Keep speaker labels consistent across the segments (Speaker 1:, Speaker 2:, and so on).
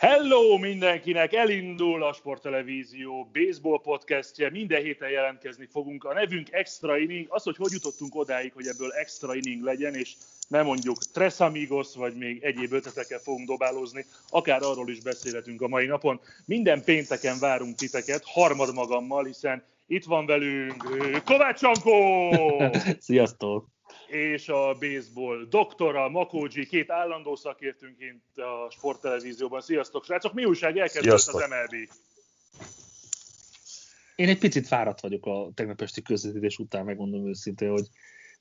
Speaker 1: Hello mindenkinek! Elindul a Sporttelevízió baseball podcastje. Minden héten jelentkezni fogunk. A nevünk Extra Inning. Az, hogy hogy jutottunk odáig, hogy ebből Extra Inning legyen, és nem mondjuk Tres Amigos, vagy még egyéb ötletekkel fogunk dobálózni, akár arról is beszélhetünk a mai napon. Minden pénteken várunk titeket, harmad magammal, hiszen itt van velünk Kovács Ankó!
Speaker 2: Sziasztok!
Speaker 1: És a baseball doktora, Makógyi, két állandó szakértünk itt a sporttelevízióban. Sziasztok, srácok! Mi újság? Elkezdődött az MLB.
Speaker 2: Én egy picit fáradt vagyok a tegnap esti közvetítés után, megmondom őszintén, hogy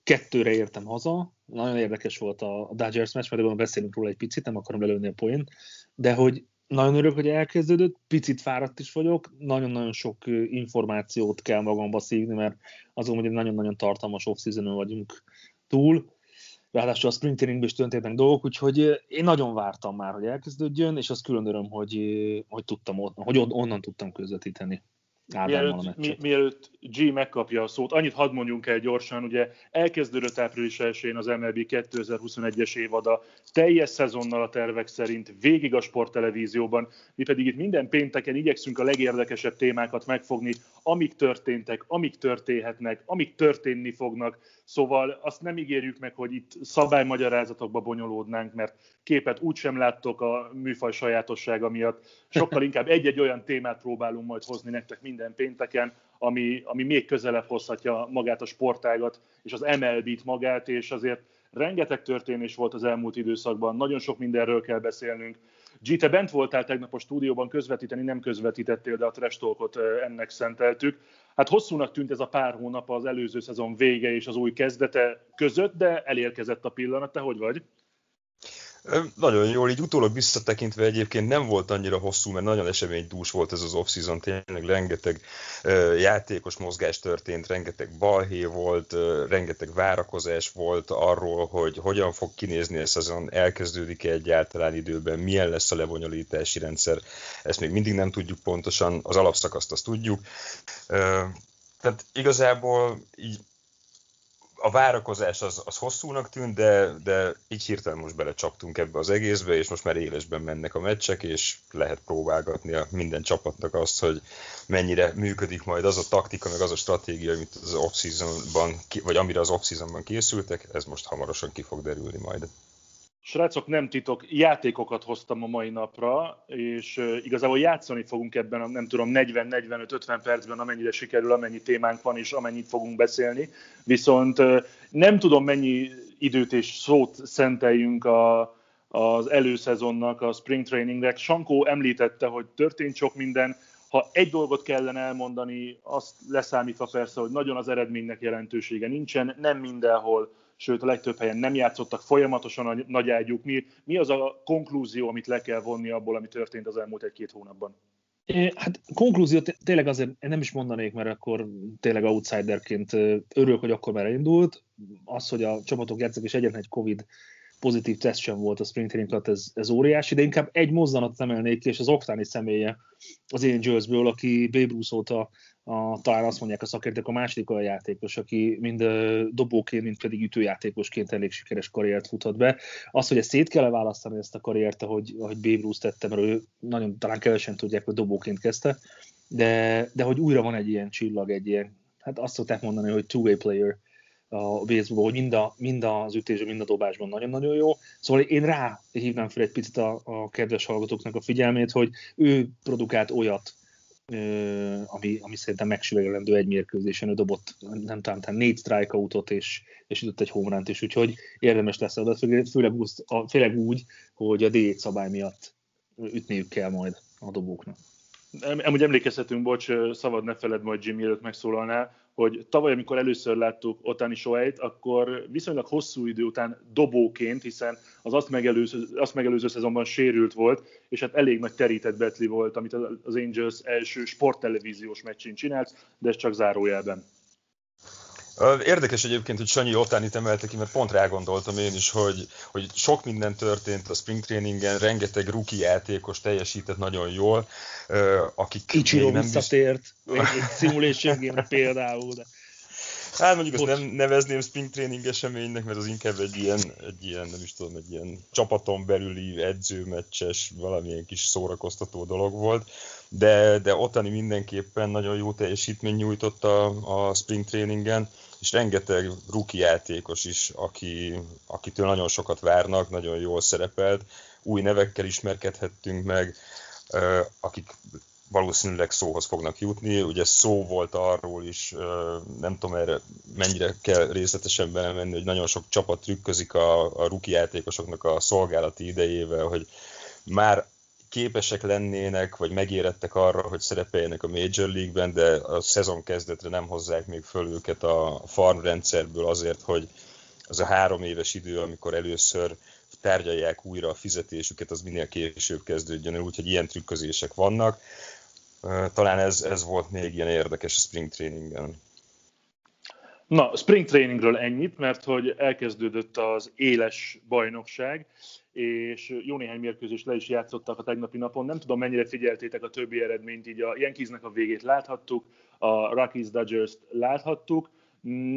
Speaker 2: kettőre értem haza. Nagyon érdekes volt a Dodgers meccs, mert beszélünk róla egy picit, nem akarom lelőni a poén, de hogy nagyon örülök, hogy elkezdődött, picit fáradt is vagyok, nagyon-nagyon sok információt kell magamba szívni, mert azon, hogy nagyon-nagyon tartalmas off vagyunk túl, ráadásul a spring trainingben is történtek dolgok, úgyhogy én nagyon vártam már, hogy elkezdődjön, és az külön öröm, hogy, hogy, tudtam, hogy onnan tudtam közvetíteni.
Speaker 1: Mielőtt, mi, mielőtt G megkapja a szót, annyit hadd mondjunk el gyorsan, ugye elkezdődött április 1 az MLB 2021-es évada, teljes szezonnal a tervek szerint, végig a sporttelevízióban, mi pedig itt minden pénteken igyekszünk a legérdekesebb témákat megfogni, amik történtek, amik történhetnek, amik történni fognak, szóval azt nem ígérjük meg, hogy itt szabálymagyarázatokba bonyolódnánk, mert képet úgysem láttok a műfaj sajátossága miatt, sokkal inkább egy-egy olyan témát próbálunk majd hozni nektek minden pénteken, ami, ami még közelebb hozhatja magát a sportágat és az MLB-t magát, és azért rengeteg történés volt az elmúlt időszakban, nagyon sok mindenről kell beszélnünk. G, te bent voltál tegnap a stúdióban közvetíteni, nem közvetítettél, de a trash talkot ennek szenteltük. Hát hosszúnak tűnt ez a pár hónap az előző szezon vége és az új kezdete között, de elérkezett a pillanat. Te hogy vagy?
Speaker 3: Nagyon jól, így utólag visszatekintve egyébként nem volt annyira hosszú, mert nagyon eseménydús volt ez az off-season, tényleg rengeteg játékos mozgás történt, rengeteg balhé volt, rengeteg várakozás volt arról, hogy hogyan fog kinézni ez szezon, elkezdődik-e egyáltalán időben, milyen lesz a lebonyolítási rendszer, ezt még mindig nem tudjuk pontosan, az alapszakaszt azt tudjuk. Tehát igazából így a várakozás az, az hosszúnak tűnt, de, de így hirtelen most belecsaptunk ebbe az egészbe, és most már élesben mennek a meccsek, és lehet próbálgatni a minden csapatnak azt, hogy mennyire működik majd az a taktika, meg az a stratégia, amit az off-seasonban, vagy amire az off-seasonban készültek, ez most hamarosan ki fog derülni majd.
Speaker 1: Srácok, nem titok, játékokat hoztam a mai napra, és igazából játszani fogunk ebben a nem tudom 40-45-50 percben, amennyire sikerül, amennyi témánk van, és amennyit fogunk beszélni. Viszont nem tudom, mennyi időt és szót szenteljünk a, az előszezonnak, a spring trainingnek. Sankó említette, hogy történt sok minden, ha egy dolgot kellene elmondani, azt leszámítva persze, hogy nagyon az eredménynek jelentősége nincsen, nem mindenhol sőt a legtöbb helyen nem játszottak folyamatosan a nagy ágyuk. Mi, mi az a konklúzió, amit le kell vonni abból, ami történt az elmúlt egy-két hónapban?
Speaker 2: Hát konklúzió tényleg azért nem is mondanék, mert akkor tényleg outsiderként örülök, hogy akkor már elindult. Az, hogy a csapatok játszik, és egyetlen egy Covid pozitív teszt sem volt a spring training alatt, ez, ez óriási, de inkább egy mozzanat emelnék és az Oktáni személye az Angelsből, aki Babe Ruth óta a, talán azt mondják a szakértők, a második olyan játékos, aki mind dobóként, mind pedig ütőjátékosként elég sikeres karriert futhat be. Az, hogy ezt szét kell választani ezt a karriert, ahogy, ahogy Babe Ruth tette, mert ő nagyon talán kevesen tudják, hogy dobóként kezdte, de, de hogy újra van egy ilyen csillag, egy ilyen, hát azt szokták mondani, hogy two-way player, a baseball, hogy mind, a, mind az ütésben, mind a dobásban nagyon-nagyon jó. Szóval én rá hívnám fel egy picit a, a kedves hallgatóknak a figyelmét, hogy ő produkált olyat ami, ami szerintem megsüvegelendő egy mérkőzésen, ő dobott nem tudom, négy strikeoutot és, és ütött egy homerunt is, úgyhogy érdemes lesz oda, főleg, főleg úgy, hogy a D szabály miatt ütniük kell majd a dobóknak.
Speaker 1: Amúgy emlékezhetünk, bocs, szabad ne feled majd Jimmy előtt megszólalnál, hogy tavaly, amikor először láttuk Otani Shohei-t, akkor viszonylag hosszú idő után dobóként, hiszen az azt megelőző, azt megelőző szezonban sérült volt, és hát elég nagy terített betli volt, amit az Angels első sporttelevíziós meccsén csinált, de ez csak zárójelben.
Speaker 3: Érdekes egyébként, hogy Sanyi Otánit emelte ki, mert pont rágondoltam én is, hogy, hogy sok minden történt a spring trainingen, rengeteg rookie játékos teljesített nagyon jól, akik
Speaker 2: Ichiro nem visszatért, egy simulation game például, de...
Speaker 3: Hát mondjuk azt nem nevezném spring training eseménynek, mert az inkább egy ilyen, egy ilyen, nem is tudom, egy ilyen csapaton belüli edzőmeccses, valamilyen kis szórakoztató dolog volt, de, de Otani mindenképpen nagyon jó teljesítmény nyújtott a, a spring trainingen, és rengeteg rookie játékos is, aki, akitől nagyon sokat várnak, nagyon jól szerepelt, új nevekkel ismerkedhettünk meg, akik valószínűleg szóhoz fognak jutni. Ugye szó volt arról is, nem tudom erre mennyire kell részletesen belemenni, hogy nagyon sok csapat trükközik a, a rookie játékosoknak a szolgálati idejével, hogy már képesek lennének, vagy megérettek arra, hogy szerepeljenek a Major League-ben, de a szezon kezdetre nem hozzák még föl őket a farm rendszerből azért, hogy az a három éves idő, amikor először tárgyalják újra a fizetésüket, az minél később kezdődjön el, úgyhogy ilyen trükközések vannak. Talán ez, ez volt még ilyen érdekes a spring trainingen.
Speaker 1: Na, spring trainingről ennyit, mert hogy elkezdődött az éles bajnokság, és jó néhány mérkőzést le is játszottak a tegnapi napon. Nem tudom, mennyire figyeltétek a többi eredményt, így a Yankeesnek a végét láthattuk, a Rockies Dodgers-t láthattuk.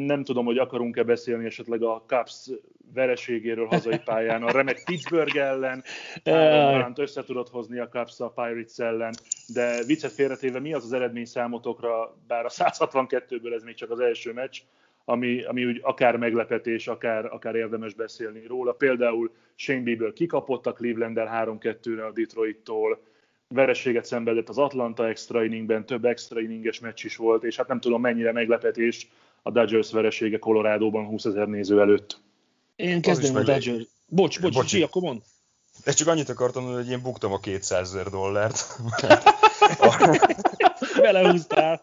Speaker 1: Nem tudom, hogy akarunk-e beszélni esetleg a Cubs vereségéről hazai pályán, a remek Pittsburgh ellen, Aaron össze tudott hozni a Cubs a Pirates ellen, de viccet félretéve mi az az eredmény számotokra, bár a 162-ből ez még csak az első meccs, ami, ami úgy akár meglepetés, akár, akár érdemes beszélni róla. Például Shane Bieber kikapott a Cleveland-el 3-2-re a Detroit-tól, vereséget szenvedett az Atlanta extra inningben, több extra inninges meccs is volt, és hát nem tudom mennyire meglepetés a Dodgers veresége Colorado-ban 20 ezer néző előtt.
Speaker 2: Én kezdem a Dodgers. Bocs, bocs, bocs, akkor mond.
Speaker 3: De csak annyit akartam hogy én buktam a 200 ezer dollárt.
Speaker 2: Belehúztál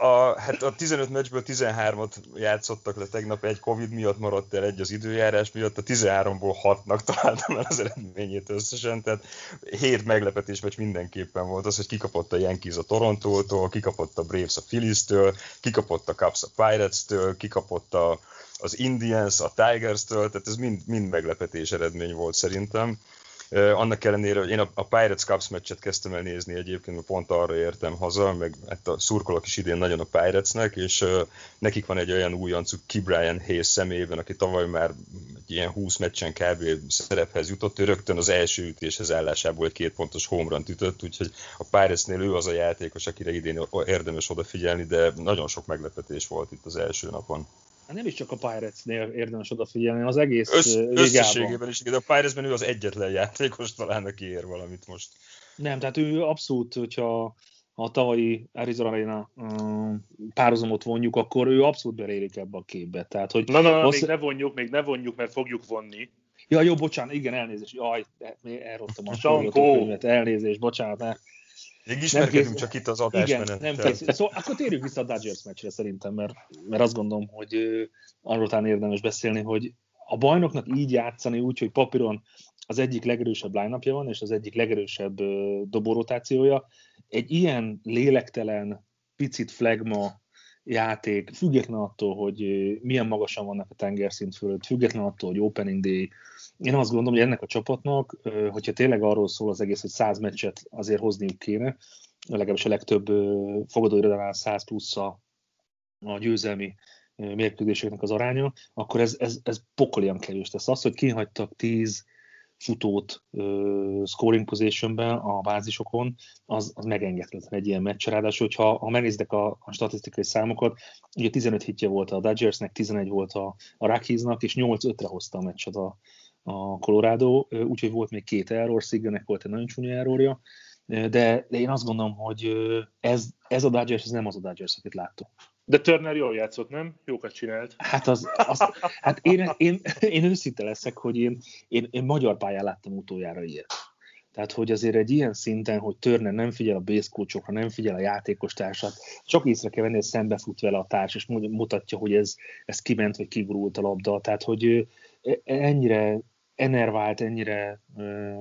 Speaker 3: a, hát a 15 meccsből 13-at játszottak le tegnap, egy Covid miatt maradt el, egy az időjárás miatt, a 13-ból 6-nak találtam el az eredményét összesen, tehát hét meglepetés meccs mindenképpen volt. Az, hogy kikapott a Yankees a Torontótól, kikapott a Braves a Phillies-től, kikapott a Cubs a Pirates-től, kikapott a, az Indians a Tigers-től, tehát ez mind, mind meglepetés eredmény volt szerintem annak ellenére, hogy én a, Pirates Cups meccset kezdtem el nézni egyébként, mert pont arra értem haza, meg hát a szurkolok is idén nagyon a Piratesnek, és nekik van egy olyan újoncuk Ki Brian Hayes személyében, aki tavaly már egy ilyen 20 meccsen kb. szerephez jutott, ő rögtön az első ütéshez állásából egy két pontos home ütött, úgyhogy a Piratesnél ő az a játékos, akire idén érdemes odafigyelni, de nagyon sok meglepetés volt itt az első napon.
Speaker 2: Hát nem is csak a Pirates-nél érdemes odafigyelni, az egész
Speaker 3: Össz, Összességében is, de a Pirates-ben ő az egyetlen játékos talán, aki ér valamit most.
Speaker 2: Nem, tehát ő abszolút, hogyha a tavalyi Arizona Arena um, párhuzamot vonjuk, akkor ő abszolút belérik ebbe a képbe. Tehát, hogy
Speaker 1: na, na, na hossz... még ne vonjuk, még ne vonjuk, mert fogjuk vonni.
Speaker 2: Ja, jó, bocsánat, igen, elnézést. Jaj, elrottam a Sankó. Elnézést, bocsánat, mert
Speaker 3: még ismerkedünk csak itt az adásmenet.
Speaker 2: Igen, nem kész. Szóval akkor térjünk vissza a Dodgers meccsre szerintem, mert, mert azt gondolom, hogy arról talán érdemes beszélni, hogy a bajnoknak így játszani úgy, hogy papíron az egyik legerősebb line van, és az egyik legerősebb dobórotációja, egy ilyen lélektelen, picit flagma játék, független attól, hogy milyen magasan vannak a tengerszint fölött, független attól, hogy opening day, én azt gondolom, hogy ennek a csapatnak, hogyha tényleg arról szól az egész, hogy 100 meccset azért hozniuk kéne, legalábbis a legtöbb fogadóirodánál 100 plusz a, a győzelmi mérkőzéseknek az aránya, akkor ez, ez, ez pokolian kevés tesz. Az, hogy kihagytak 10 futót uh, scoring positionben a bázisokon, az, az megengedhetetlen egy ilyen meccs. Ráadásul, hogyha ha megnézitek a, a statisztikai számokat, ugye 15 hitje volt a Dodgersnek, 11 volt a, a Rockiesnak, és 8-5-re hozta a meccset a, a Colorado, úgyhogy volt még két error, Sziggenek volt egy nagyon csúnya errorja, de, de én azt gondolom, hogy ez, ez a Dodgers ez nem az a Dodgers, akit láttuk.
Speaker 1: De Turner jól játszott, nem? Jókat csinált.
Speaker 2: Hát, az, az, hát én, én, én őszinte leszek, hogy én, én, én magyar pályán láttam utoljára ilyet. Tehát, hogy azért egy ilyen szinten, hogy Turner nem figyel a base coachokra, nem figyel a játékos társat, csak észre kell venni, hogy szembefut vele a társ, és mutatja, hogy ez, ez kiment, vagy kigurult a labda. Tehát, hogy ennyire enervált, ennyire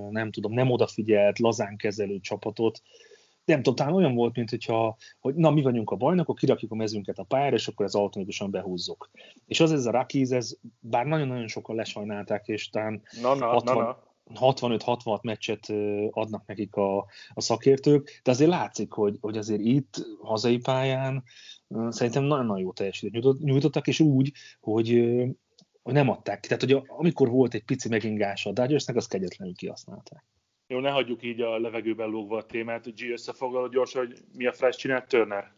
Speaker 2: nem tudom, nem odafigyelt, lazán kezelő csapatot, nem tudom, talán olyan volt, mint hogyha, hogy na, mi vagyunk a bajnokok, kirakjuk a mezünket a pályára, és akkor ez automatikusan behúzzuk. És az ez a Rockies, ez bár nagyon-nagyon sokan lesajnálták, és talán
Speaker 1: na, na, 60, na, na.
Speaker 2: 65-66 meccset adnak nekik a, a szakértők, de azért látszik, hogy, hogy azért itt, hazai pályán szerintem nagyon-nagyon jó teljesítményt nyújtottak, és úgy, hogy, hogy nem adták ki. Tehát, hogy amikor volt egy pici megingása a Dodgersnek, azt kegyetlenül kihasználták.
Speaker 1: Jó, ne hagyjuk így a levegőben lógva a témát. G összefoglalod gyorsan, hogy mi a flash csinált Turner?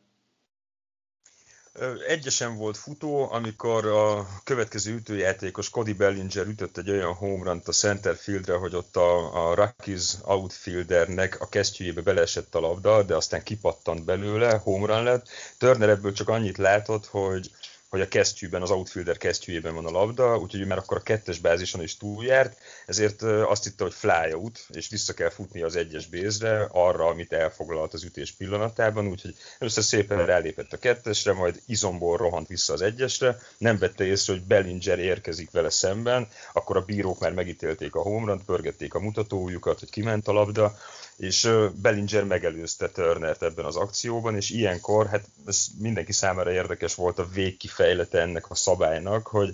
Speaker 3: Egyesen volt futó, amikor a következő ütőjátékos Cody Bellinger ütött egy olyan home a centerfieldre, hogy ott a, a Rockies outfieldernek a kesztyűjébe beleesett a labda, de aztán kipattant belőle, home lett. Turner ebből csak annyit látott, hogy hogy a kesztyűben, az outfielder kesztyűjében van a labda, úgyhogy ő már akkor a kettes bázison is túljárt, ezért azt hitte, hogy fly out, és vissza kell futni az egyes bézre, arra, amit elfoglalt az ütés pillanatában, úgyhogy először szépen rálépett a kettesre, majd izomból rohant vissza az egyesre, nem vette észre, hogy Bellinger érkezik vele szemben, akkor a bírók már megítélték a homerun pörgették a mutatójukat, hogy kiment a labda, és Bellinger megelőzte Turnert ebben az akcióban, és ilyenkor, hát ez mindenki számára érdekes volt a végkifejlete ennek a szabálynak, hogy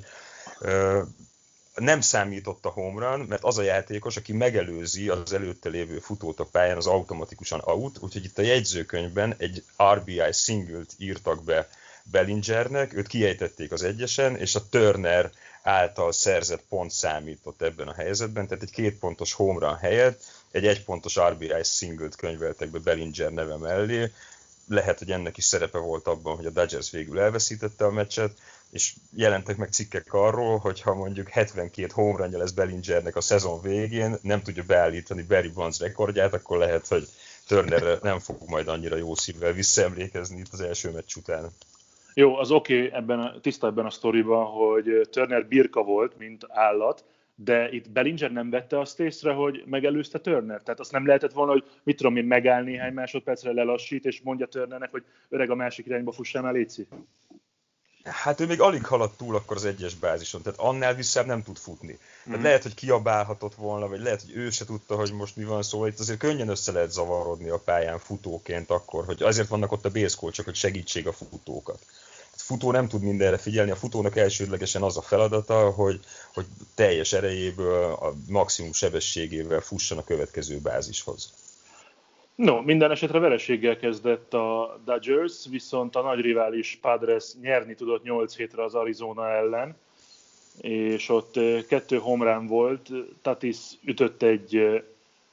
Speaker 3: nem számított a home run, mert az a játékos, aki megelőzi az előtte lévő futót a pályán, az automatikusan out, úgyhogy itt a jegyzőkönyvben egy RBI singlet írtak be Bellingernek, őt kiejtették az egyesen, és a Turner által szerzett pont számított ebben a helyzetben, tehát egy két pontos home run helyett egy egypontos RBI singlet könyveltek be Bellinger neve mellé. Lehet, hogy ennek is szerepe volt abban, hogy a Dodgers végül elveszítette a meccset, és jelentek meg cikkek arról, hogy ha mondjuk 72 home lesz Bellingernek a szezon végén, nem tudja beállítani Barry Bonds rekordját, akkor lehet, hogy Turnerre nem fog majd annyira jó szívvel visszaemlékezni itt az első meccs után.
Speaker 1: Jó, az oké, okay, ebben tiszta ebben a sztoriban, hogy Turner birka volt, mint állat, de itt Bellinger nem vette azt észre, hogy megelőzte Turner. Tehát azt nem lehetett volna, hogy mit tudom én, megáll néhány másodpercre, lelassít, és mondja Turnernek, hogy öreg a másik irányba fussál már, Léci.
Speaker 3: Hát ő még alig haladt túl akkor az egyes bázison, tehát annál visszább nem tud futni. Tehát mm. lehet, hogy kiabálhatott volna, vagy lehet, hogy ő se tudta, hogy most mi van szó, itt azért könnyen össze lehet zavarodni a pályán futóként akkor, hogy azért vannak ott a csak hogy segítség a futókat futó nem tud mindenre figyelni, a futónak elsődlegesen az a feladata, hogy, hogy teljes erejéből, a maximum sebességével fusson a következő bázishoz.
Speaker 1: No, minden esetre vereséggel kezdett a Dodgers, viszont a nagy rivális Padres nyerni tudott 8 hétre az Arizona ellen, és ott kettő homrán volt, Tatis ütött egy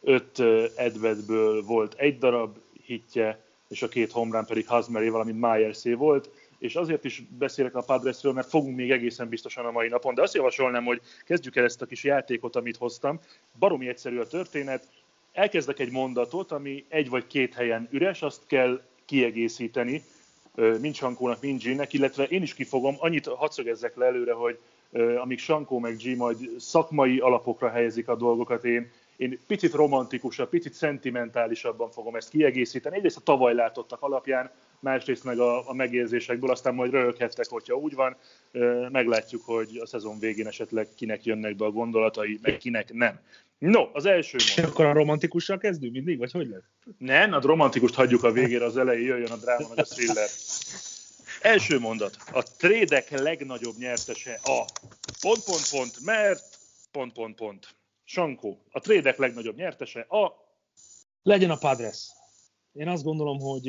Speaker 1: öt edvetből volt egy darab hitje, és a két homrán pedig Hazmeri, valamint Myerszé volt és azért is beszélek a Padresről, mert fogunk még egészen biztosan a mai napon, de azt javasolnám, hogy kezdjük el ezt a kis játékot, amit hoztam. Baromi egyszerű a történet, elkezdek egy mondatot, ami egy vagy két helyen üres, azt kell kiegészíteni, mind Sankónak, mind G-nek, illetve én is kifogom, annyit hadd szögezzek le előre, hogy amíg Sankó meg G majd szakmai alapokra helyezik a dolgokat, én én picit romantikusabb, picit szentimentálisabban fogom ezt kiegészíteni. Egyrészt a tavaly látottak alapján, másrészt meg a, a megérzésekből, aztán majd röhöghettek, hogyha úgy van. Meglátjuk, hogy a szezon végén esetleg kinek jönnek be a gondolatai, meg kinek nem. No, az első
Speaker 2: mondat. Akkor a romantikussal kezdünk mindig, vagy hogy lesz?
Speaker 1: Nem, a romantikust hagyjuk a végére, az elején jöjjön a dráma, meg a thriller. Első mondat. A trédek legnagyobb nyertese a pont, pont, pont, mert pont, pont, pont. Sankó, a trédek legnagyobb nyertese a...
Speaker 2: Legyen a Padres. Én azt gondolom, hogy,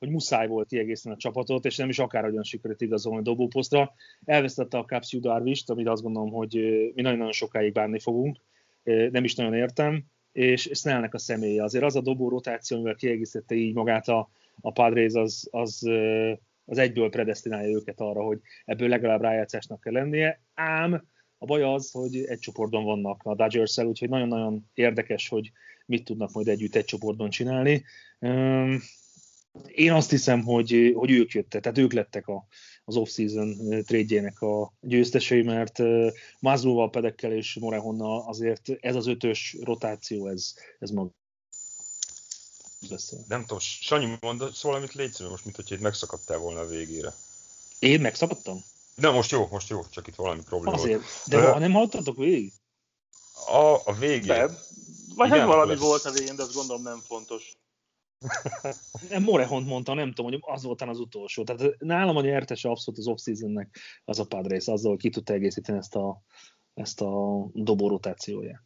Speaker 2: hogy muszáj volt kiegészíteni a csapatot, és nem is akárhogyan sikerült igazolni dobóposztra. Elvesztette a Caps Darvist, amit azt gondolom, hogy mi nagyon-nagyon sokáig bánni fogunk. Nem is nagyon értem, és Snellnek a személye. Azért az a dobó rotáció, amivel kiegészítette így magát a, a Padres, az, az, az egyből predestinálja őket arra, hogy ebből legalább rájátszásnak kell lennie. Ám a baj az, hogy egy csoportban vannak a dodgers úgyhogy nagyon-nagyon érdekes, hogy mit tudnak majd együtt egy csoportban csinálni. Én azt hiszem, hogy, hogy ők jöttek, tehát ők lettek a, az off-season trade a győztesei, mert Mazlóval, Pedekkel és Morehonnal azért ez az ötös rotáció, ez, ez maga
Speaker 3: beszél. Nem tudom, Sanyi mondod szól, amit légy most, mint hogy itt megszakadtál volna a végére.
Speaker 2: Én megszakadtam?
Speaker 3: Na most jó, most jó, csak itt valami probléma
Speaker 2: Azért, de ha nem hallottatok végig?
Speaker 3: A, a végén.
Speaker 1: Nem. Vagy hát valami lesz. volt a végén, de azt gondolom nem fontos.
Speaker 2: Nem, Morehont mondta, nem tudom, hogy az volt az utolsó. Tehát nálam a nyertese abszolút az off-seasonnek az a Padres, azzal, hogy ki tudta egészíteni ezt a, ezt a dobó rotációját.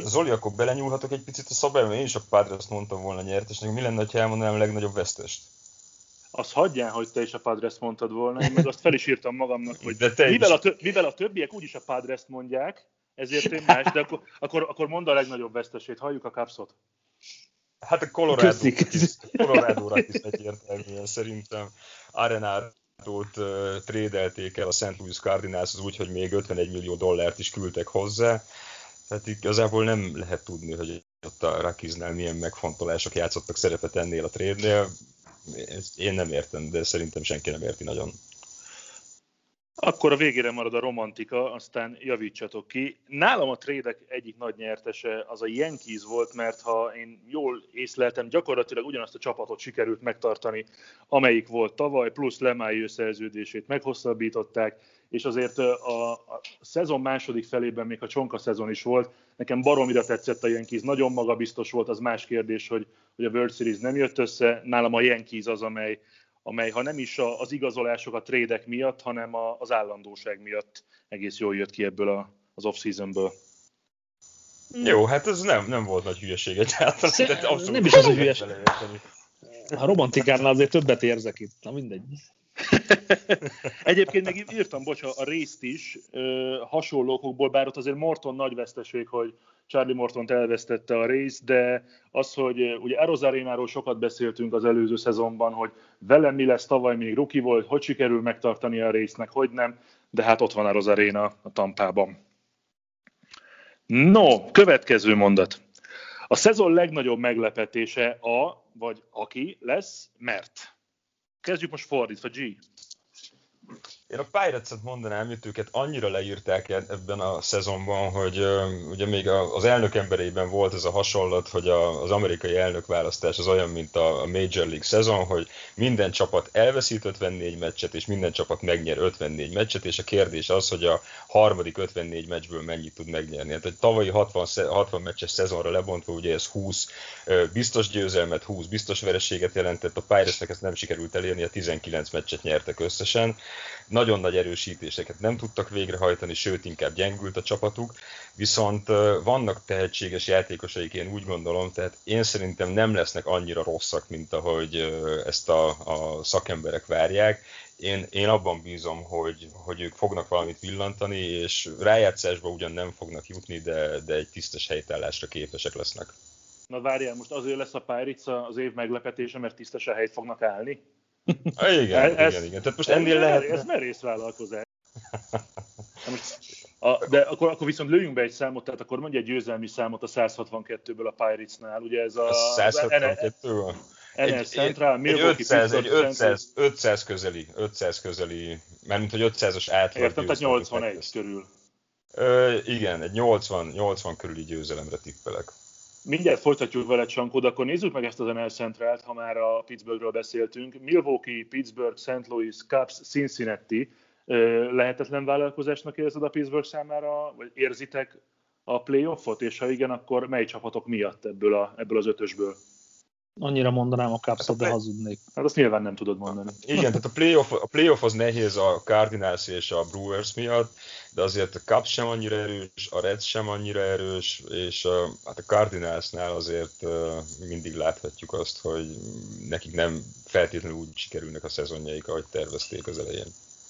Speaker 3: Zoli, akkor belenyúlhatok egy picit a szabályba, én is a Padres mondtam volna nyertesnek. Mi lenne, ha elmondanám a legnagyobb vesztest?
Speaker 1: Az hagyján, hogy te is a Padres mondtad volna, én meg azt fel is írtam magamnak, hogy de te mivel, a tö- mivel a többiek úgyis a Padres mondják, ezért én más, de akkor, akkor, akkor mondd a legnagyobb vesztesét, halljuk a kapszot.
Speaker 3: Hát a Colorado, Colorado is egyértelműen szerintem Arenádót uh, trédelték el a St. Louis Cardinals úgy, hogy még 51 millió dollárt is küldtek hozzá. Tehát igazából nem lehet tudni, hogy ott a Rakiznál milyen megfontolások játszottak szerepet ennél a trédnél. Én nem értem, de szerintem senki nem érti nagyon.
Speaker 1: Akkor a végére marad a romantika, aztán javítsatok ki. Nálam a trédek egyik nagy nyertese az a Yankees volt, mert ha én jól észleltem, gyakorlatilag ugyanazt a csapatot sikerült megtartani, amelyik volt tavaly, plusz Lemáj szerződését meghosszabbították, és azért a, a szezon második felében, még a csonka szezon is volt, nekem baromira tetszett a Yankees, nagyon magabiztos volt, az más kérdés, hogy, hogy a World Series nem jött össze, nálam a Yankees az, amely, amely ha nem is az igazolások a trédek miatt, hanem az állandóság miatt egész jól jött ki ebből a, az off-seasonből.
Speaker 3: Jó, hát ez nem, nem volt nagy hülyeség egyáltalán.
Speaker 2: Nem is az a hülyeség. A romantikánál azért többet érzek itt, na mindegy.
Speaker 1: Egyébként még írtam, bocs, a részt is hasonló okokból, bár ott azért Morton nagy veszteség, hogy Charlie Morton elvesztette a részt, de az, hogy ugye Arozarénáról sokat beszéltünk az előző szezonban, hogy velem mi lesz, tavaly még ruki volt, hogy sikerül megtartani a résznek, hogy nem, de hát ott van Arozaréna a tampában. No, következő mondat. A szezon legnagyobb meglepetése a, vagy aki lesz, mert. Kezdjük most fordítva, G.
Speaker 3: Én a Pirates-et mondanám, hogy őket annyira leírták ebben a szezonban, hogy ugye még az elnök emberében volt ez a hasonlat, hogy a, az amerikai elnökválasztás az olyan, mint a, Major League szezon, hogy minden csapat elveszít 54 meccset, és minden csapat megnyer 54 meccset, és a kérdés az, hogy a harmadik 54 meccsből mennyit tud megnyerni. Hát egy tavalyi 60, 60 meccses szezonra lebontva, ugye ez 20 uh, biztos győzelmet, 20 biztos vereséget jelentett, a Pirates-nek ezt nem sikerült elérni, a 19 meccset nyertek összesen nagyon nagy erősítéseket nem tudtak végrehajtani, sőt inkább gyengült a csapatuk, viszont vannak tehetséges játékosaik, én úgy gondolom, tehát én szerintem nem lesznek annyira rosszak, mint ahogy ezt a, a szakemberek várják. Én, én abban bízom, hogy, hogy ők fognak valamit villantani, és rájátszásba ugyan nem fognak jutni, de, de egy tisztes helytállásra képesek lesznek.
Speaker 1: Na várjál, most azért lesz a Pirates az év meglepetése, mert tisztes a helyt fognak állni?
Speaker 3: Igen, ez, igen, igen. Tehát most ennél lehet...
Speaker 1: Ez merész vállalkozás. Most, a, de akkor, akkor viszont lőjünk be egy számot, tehát akkor mondja egy győzelmi számot a 162-ből a Pirates-nál, ugye ez a...
Speaker 3: a 162-ből?
Speaker 1: NL Central,
Speaker 3: Milwaukee, egy 500, egy 500, 500 közeli, 500 közeli, mert mint hogy 500-as átlag.
Speaker 1: Értem, tehát 81 körül.
Speaker 3: Ö, igen, egy 80, 80 körüli győzelemre tippelek.
Speaker 1: Mindjárt folytatjuk vele, Csankó, de akkor nézzük meg ezt az NL Centralt, ha már a Pittsburghről beszéltünk. Milwaukee, Pittsburgh, St. Louis, Cubs, Cincinnati. Lehetetlen vállalkozásnak érzed a Pittsburgh számára, vagy érzitek a playoffot, és ha igen, akkor mely csapatok miatt ebből, a, ebből az ötösből?
Speaker 2: Annyira mondanám a cubs hát de hazudnék.
Speaker 1: Hát azt nyilván nem tudod mondani.
Speaker 3: Igen, tehát a playoff, a playoff az nehéz a Cardinals és a Brewers miatt, de azért a Cubs sem annyira erős, a Reds sem annyira erős, és a, hát a Cardinalsnál azért mindig láthatjuk azt, hogy nekik nem feltétlenül úgy sikerülnek a szezonjaik, ahogy tervezték az elején.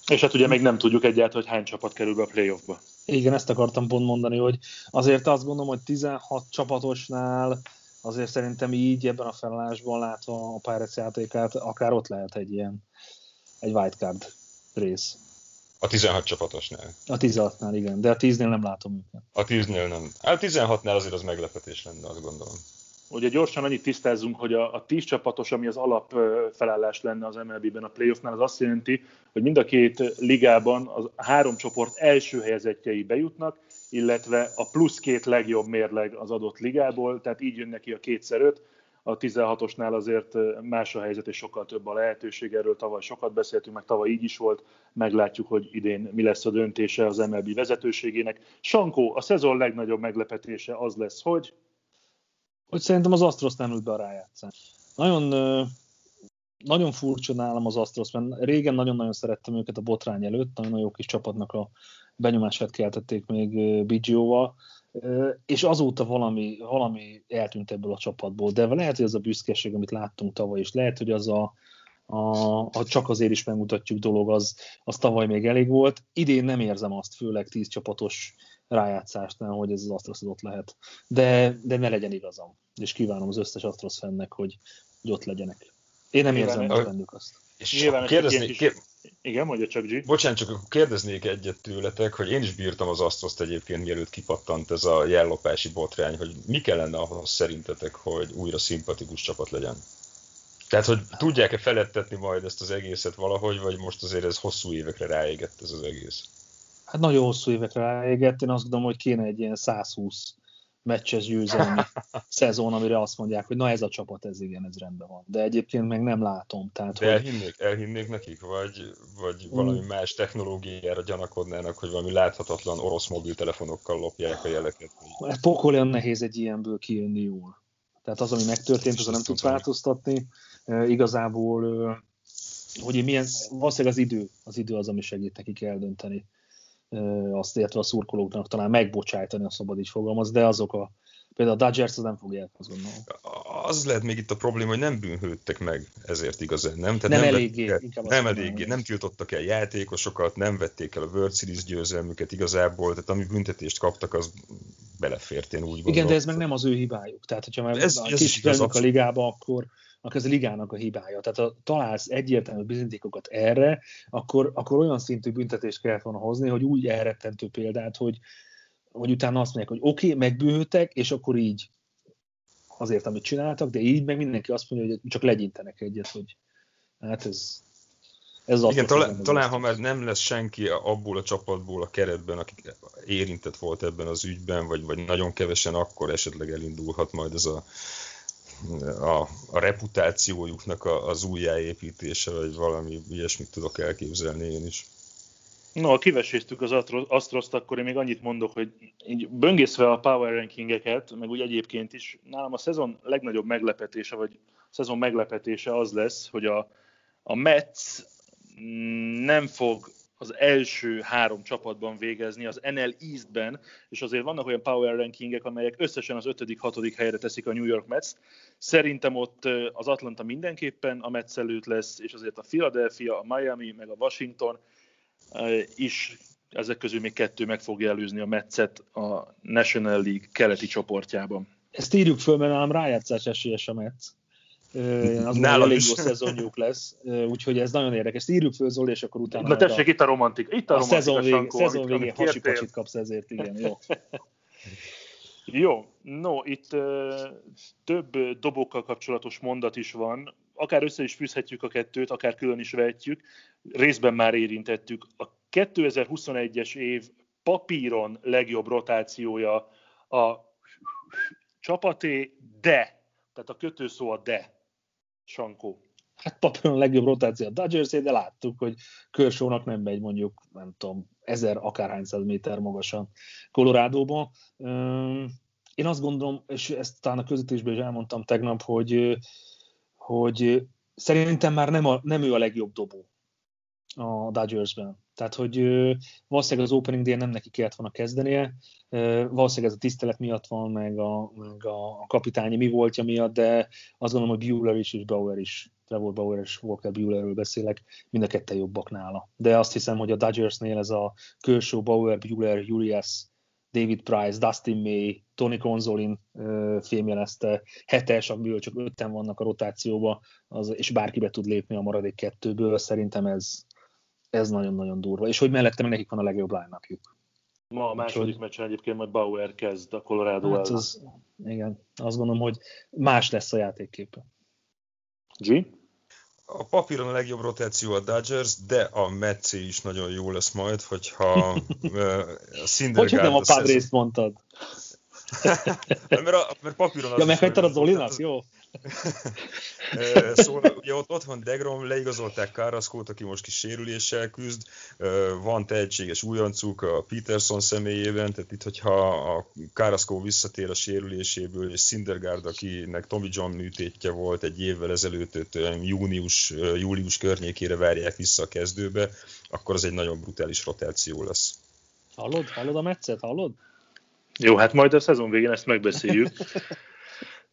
Speaker 1: És hát ugye még nem tudjuk egyáltalán, hogy hány csapat kerül be a playoffba.
Speaker 2: Igen, ezt akartam pont mondani, hogy azért azt gondolom, hogy 16 csapatosnál azért szerintem így ebben a felállásban látva a Pirates játékát, akár ott lehet egy ilyen egy wildcard rész.
Speaker 3: A 16 csapatosnál.
Speaker 2: A 16-nál, igen, de a 10-nél nem látom őket.
Speaker 3: A 10-nél nem. Hát a 16-nál azért az meglepetés lenne, azt gondolom.
Speaker 1: Ugye gyorsan annyit tisztázzunk, hogy a, a 10 csapatos, ami az alap felállás lenne az MLB-ben a playoffnál, az azt jelenti, hogy mind a két ligában az három csoport első helyezettjei bejutnak, illetve a plusz két legjobb mérleg az adott ligából, tehát így jön neki a kétszer öt. A 16-osnál azért más a helyzet, és sokkal több a lehetőség. Erről tavaly sokat beszéltünk, meg tavaly így is volt. Meglátjuk, hogy idén mi lesz a döntése az MLB vezetőségének. Sankó, a szezon legnagyobb meglepetése az lesz, hogy
Speaker 2: hogy szerintem az Astros nem ült be a rájátszán. Nagyon, nagyon furcsa nálam az Astros, mert régen nagyon-nagyon szerettem őket a botrány előtt, nagyon jó kis csapatnak a benyomását keltették még Biggio-val, és azóta valami, valami eltűnt ebből a csapatból, de lehet, hogy az a büszkeség, amit láttunk tavaly is, lehet, hogy az a, a, a csak azért is megmutatjuk dolog, az, az tavaly még elég volt. Idén nem érzem azt, főleg tíz csapatos rájátszásnál, hogy ez az Astros ott lehet. De, de ne legyen igazam. És kívánom az összes Astros fennek, hogy, hogy ott legyenek. Én nem Nyilván érzem bennük azt.
Speaker 3: És Nyilván kérdezni, is... kér...
Speaker 1: Igen, mondja csak G.
Speaker 3: Bocsánat, csak akkor kérdeznék egyet tőletek, hogy én is bírtam az Astroszt egyébként, mielőtt kipattant ez a jellopási botrány, hogy mi kellene ahhoz szerintetek, hogy újra szimpatikus csapat legyen? Tehát, hogy tudják-e felettetni majd ezt az egészet valahogy, vagy most azért ez hosszú évekre ráégett ez az egész?
Speaker 2: Hát nagyon hosszú évekre ráégett, én azt gondolom, hogy kéne egy ilyen 120 meccses győzelmi szezon, amire azt mondják, hogy na ez a csapat, ez igen, ez rendben van. De egyébként meg nem látom. Tehát,
Speaker 3: De hogy... elhinnék, elhinnék nekik, vagy, vagy valami mm. más technológiára gyanakodnának, hogy valami láthatatlan orosz mobiltelefonokkal lopják a jeleket?
Speaker 2: Hát pokol olyan nehéz egy ilyenből kijönni jól. Tehát az, ami megtörtént, azon nem tudsz változtatni. E, igazából, hogy milyen, valószínűleg az idő, az idő az, ami segít nekik eldönteni azt értve a szurkolóknak talán megbocsájtani, a szabad így fogalmaz, de azok a Például a Dodgers az nem fogják, azt gondolom.
Speaker 3: Az lehet még itt a probléma, hogy nem bűnhődtek meg ezért igazán, nem?
Speaker 2: Tehát nem, nem eléggé. El,
Speaker 3: nem eléggé, nem tiltottak el játékosokat, nem vették el a World Series győzelmüket igazából, tehát ami büntetést kaptak, az belefért, én úgy gondolom.
Speaker 2: Igen, de ez meg nem az ő hibájuk. Tehát, hogyha már ez, ez kis a ligába, akkor, akkor ez a ligának a hibája. Tehát ha találsz egyértelmű bizonyítékokat erre, akkor, akkor olyan szintű büntetést kellett volna hozni, hogy úgy elrettentő példát, hogy, hogy utána azt mondják, hogy oké, okay, megbűhöttek, és akkor így azért, amit csináltak, de így meg mindenki azt mondja, hogy csak legyintenek egyet, hogy hát ez, ez
Speaker 3: az Igen, talán, talán ha már nem lesz senki abból a csapatból a keretben, aki érintett volt ebben az ügyben, vagy, vagy nagyon kevesen, akkor esetleg elindulhat majd ez a a, a reputációjuknak a, az újjáépítése, vagy valami ilyesmit tudok elképzelni én is.
Speaker 1: No, ha kiveséztük az Astroszt, akkor én még annyit mondok, hogy így böngészve a power rankingeket, meg úgy egyébként is, nálam a szezon legnagyobb meglepetése, vagy a szezon meglepetése az lesz, hogy a, a Mets nem fog az első három csapatban végezni az NL Eastben, és azért vannak olyan power rankingek, amelyek összesen az ötödik, hatodik helyre teszik a New York Mets. Szerintem ott az Atlanta mindenképpen a Mets előtt lesz, és azért a Philadelphia, a Miami, meg a Washington is ezek közül még kettő meg fogja előzni a Metszet a National League keleti csoportjában.
Speaker 2: Ezt írjuk föl, mert nálam rájátszás esélyes a Metsz az már elég jó szezonjuk lesz, úgyhogy ez nagyon érdekes. Ezt írjuk föl, Zoli, és akkor utána...
Speaker 1: Na tessék, a, itt a romantik. Itt a, a romantika,
Speaker 2: szezon, vég, Sankó, szezon végén hasipacsit kapsz ezért, igen, jó.
Speaker 1: jó, no, itt uh, több dobokkal kapcsolatos mondat is van, akár össze is fűzhetjük a kettőt, akár külön is vehetjük, részben már érintettük. A 2021-es év papíron legjobb rotációja a csapaté, de, tehát a kötőszó a de. Sankó.
Speaker 2: Hát papíron a legjobb rotáció a dodgers de láttuk, hogy Körsónak nem megy mondjuk, nem tudom, ezer akárhány száz méter magasan Colorado-ba. Én azt gondolom, és ezt talán a közvetésben is elmondtam tegnap, hogy, hogy szerintem már nem, a, nem ő a legjobb dobó a Dodgersben. Tehát, hogy valószínűleg az opening dél nem neki kellett volna kezdenie, valószínűleg ez a tisztelet miatt van, meg a, meg a kapitányi mi voltja miatt, de azt gondolom, hogy Bueller is és Bauer is, Trevor Bauer és Walker Buellerről beszélek, mind a ketten jobbak nála. De azt hiszem, hogy a Dodgersnél ez a Kershaw, Bauer, Bueller, Julius, David Price, Dustin May, Tony Conzolin fémjelezte, hetes, amiből csak ötten vannak a rotációba, az, és bárki be tud lépni a maradék kettőből, szerintem ez, ez nagyon-nagyon durva. És hogy mellettem nekik van a legjobb line
Speaker 1: Ma a második meccsen egyébként majd Bauer kezd a Colorado hát
Speaker 2: az, Igen, azt gondolom, hogy más lesz a játékképe.
Speaker 1: G?
Speaker 3: A papíron a legjobb rotáció a Dodgers, de a Metsi is nagyon jó lesz majd, hogyha
Speaker 2: a Syndergaard... Hogy nem a Padres mondtad?
Speaker 3: mert, a, mert papíron
Speaker 2: az... Ja, meghagytad az Zolinak? Jó.
Speaker 3: Szóval ugye ott, ott van Degrom, leigazolták Káraszkót, aki most kis sérüléssel küzd, van tehetséges újoncuk a Peterson személyében, tehát itt, hogyha a Káraszkó visszatér a sérüléséből, és Syndergaard, akinek Tommy John műtétje volt egy évvel ezelőtt, június, július környékére várják vissza a kezdőbe, akkor az egy nagyon brutális rotáció lesz.
Speaker 2: Hallod? Hallod a meccet? Hallod?
Speaker 1: Jó, hát majd a szezon végén ezt megbeszéljük.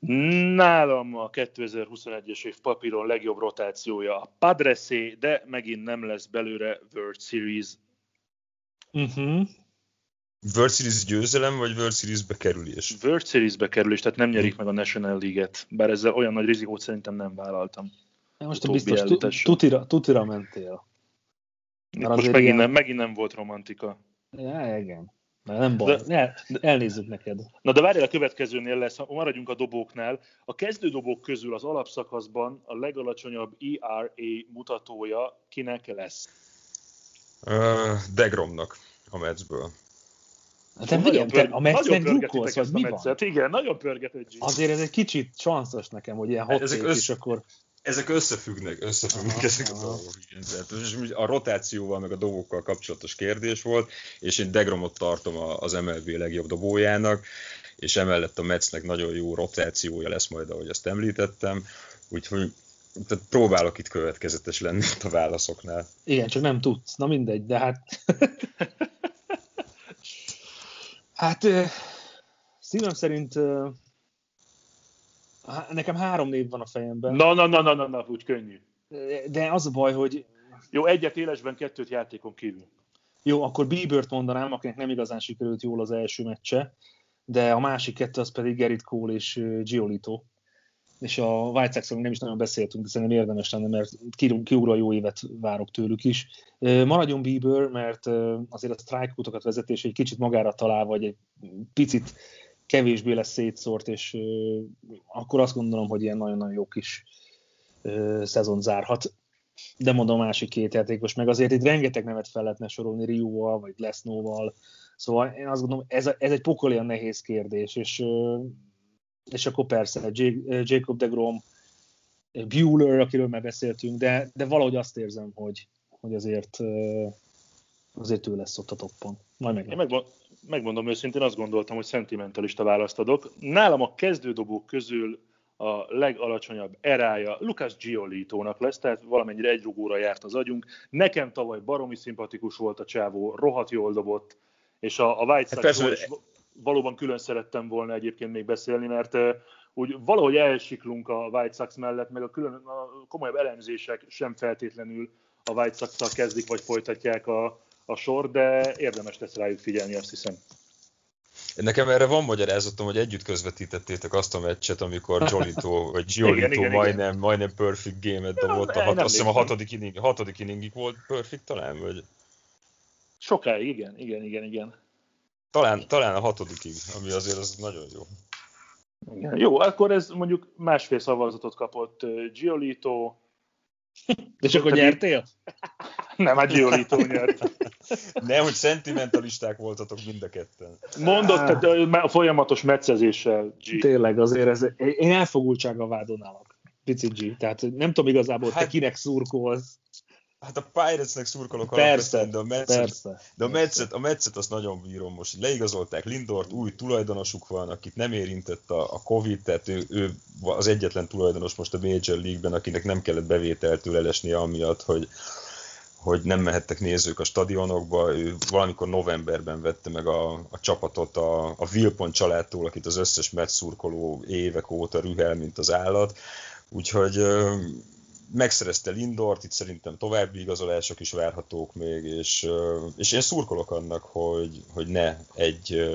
Speaker 1: Nálam a 2021-es év papíron legjobb rotációja a Padresé, de megint nem lesz belőle World Series.
Speaker 2: Uh-huh.
Speaker 3: World Series győzelem, vagy World Series bekerülés?
Speaker 1: World Series bekerülés, tehát nem nyerik meg a National League-et, bár ezzel olyan nagy rizikót szerintem nem vállaltam.
Speaker 2: Most a biztos tutira, tutira mentél.
Speaker 1: Most megint, ilyen... nem, megint nem volt romantika.
Speaker 2: Ja, igen. Na, nem baj, de, El, elnézzük neked.
Speaker 1: Na de várjál, a következőnél lesz, maradjunk a dobóknál. A kezdődobók közül az alapszakaszban a legalacsonyabb ERA mutatója kinek lesz?
Speaker 3: Uh, Degromnak a Metsből.
Speaker 2: Hát igen, te a Metsnek drukkolsz, vagy mi van?
Speaker 1: Igen, nagyon pörgetett.
Speaker 2: Azért ez egy kicsit csanszos nekem, hogy ilyen hot ezek össz... és akkor
Speaker 3: ezek összefüggnek, összefüggnek aha, ezek a dolgok. Tehát, a rotációval, meg a dobókkal kapcsolatos kérdés volt, és én Degromot tartom az MLB legjobb dobójának, és emellett a Metsnek nagyon jó rotációja lesz majd, ahogy ezt említettem, úgyhogy tehát próbálok itt következetes lenni a válaszoknál.
Speaker 2: Igen, csak nem tudsz. Na mindegy, de hát... hát szívem szerint Nekem három név van a fejemben.
Speaker 1: Na, na, na, na, na, na úgy könnyű.
Speaker 2: De az a baj, hogy...
Speaker 1: Jó, egyet élesben, kettőt játékon kívül.
Speaker 2: Jó, akkor Bieber-t mondanám, akinek nem igazán sikerült jól az első meccse, de a másik kettő az pedig Gerrit Cole és Giolito. És a White sox nem is nagyon beszéltünk, de szerintem érdemes lenne, mert kiugró jó évet várok tőlük is. Maradjon Bieber, mert azért a strike útokat vezetés egy kicsit magára talál, vagy egy picit kevésbé lesz szétszórt, és akkor azt gondolom, hogy ilyen nagyon-nagyon jó kis szezon zárhat. De mondom, a másik két játékos, meg azért itt rengeteg nevet fel lehetne sorolni Rióval, vagy Lesnóval, szóval én azt gondolom, ez, a, ez egy pokolian nehéz kérdés, és, és akkor persze Jacob de Grom, Bueller, akiről már beszéltünk, de, de valahogy azt érzem, hogy, hogy azért azért ő lesz ott a toppon. Majd meg.
Speaker 1: Én megmond, megmondom őszintén, azt gondoltam, hogy szentimentalista választ adok. Nálam a kezdődobók közül a legalacsonyabb erája Lucas Giolitónak lesz, tehát valamennyire egy rugóra járt az agyunk. Nekem tavaly baromi szimpatikus volt a csávó, rohadt jól dobott, és a, a White hát hát valóban külön szerettem volna egyébként még beszélni, mert úgy valahogy elsiklunk a White Sox mellett, meg a, külön, a komolyabb elemzések sem feltétlenül a White sox kezdik, vagy folytatják a, a sor, de érdemes lesz rájuk figyelni, azt hiszem.
Speaker 3: Nekem erre van magyarázatom, hogy együtt közvetítettétek azt a meccset, amikor Jolito, vagy Giolito igen, majdnem, igen. majdnem perfect game-et dobott. A hat, azt hiszem a hatodik, inning, hatodik inningig volt perfect talán, vagy?
Speaker 1: Sokáig, igen, igen, igen, igen.
Speaker 3: Talán, talán a hatodikig, ami azért az nagyon jó.
Speaker 1: Igen. Jó, akkor ez mondjuk másfél szavazatot kapott Giolito.
Speaker 2: De csak hogy nyertél?
Speaker 1: Nem, hát Giolito nyert.
Speaker 3: Nem, hogy szentimentalisták voltatok mind a ketten.
Speaker 1: Mondott, tehát a folyamatos meccezéssel.
Speaker 2: G. Tényleg, azért ez, én elfogultsággal vádolnálok. Pici G. Tehát nem tudom igazából, hát, te kinek szurkolsz.
Speaker 3: Hát a Pirates-nek szurkolok persze, de a Metszet, persze, de a Metszet, a Metszet azt nagyon bírom most. Leigazolták Lindort, új tulajdonosuk van, akit nem érintett a, a Covid, tehát ő, ő, az egyetlen tulajdonos most a Major League-ben, akinek nem kellett bevételtől elesnie amiatt, hogy, hogy nem mehettek nézők a stadionokba. Ő valamikor novemberben vette meg a, a csapatot a, a Vilpon családtól, akit az összes Metsz szurkoló évek óta rühel, mint az állat. Úgyhogy megszerezte Lindort, itt szerintem további igazolások is várhatók még, és, és én szurkolok annak, hogy, hogy ne egy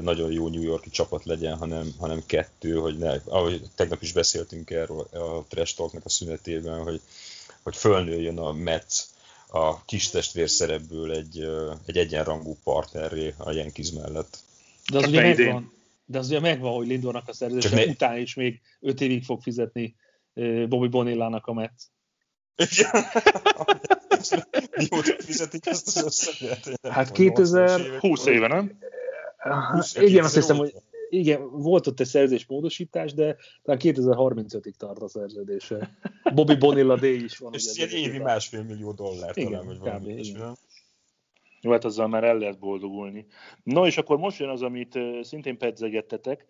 Speaker 3: nagyon jó New Yorki csapat legyen, hanem, hanem kettő, hogy ne, ahogy tegnap is beszéltünk erről a Trash Talknak a szünetében, hogy, hogy fölnőjön a Mets a kis testvér szerepből egy, egy egyenrangú partnerré a Yankees mellett.
Speaker 2: De az ugye megvan, de az ugye megvan, hogy Lindornak a szerződése ne... után is még 5 évig fog fizetni Bobby Bonillának a Mets.
Speaker 3: Mióta fizetik ezt az összeget?
Speaker 2: Hát 2020
Speaker 1: éve, nem?
Speaker 2: 20, igen, azt hiszem, hogy igen, volt ott egy szerződésmódosítás, de talán 2035-ig tart a szerződése. Bobby Bonilla D is van.
Speaker 3: És ilyen évi másfél millió dollár igen, talán, vagy valami igen.
Speaker 1: Jó, hát azzal már el lehet boldogulni. No, és akkor most jön az, amit szintén pedzegettetek.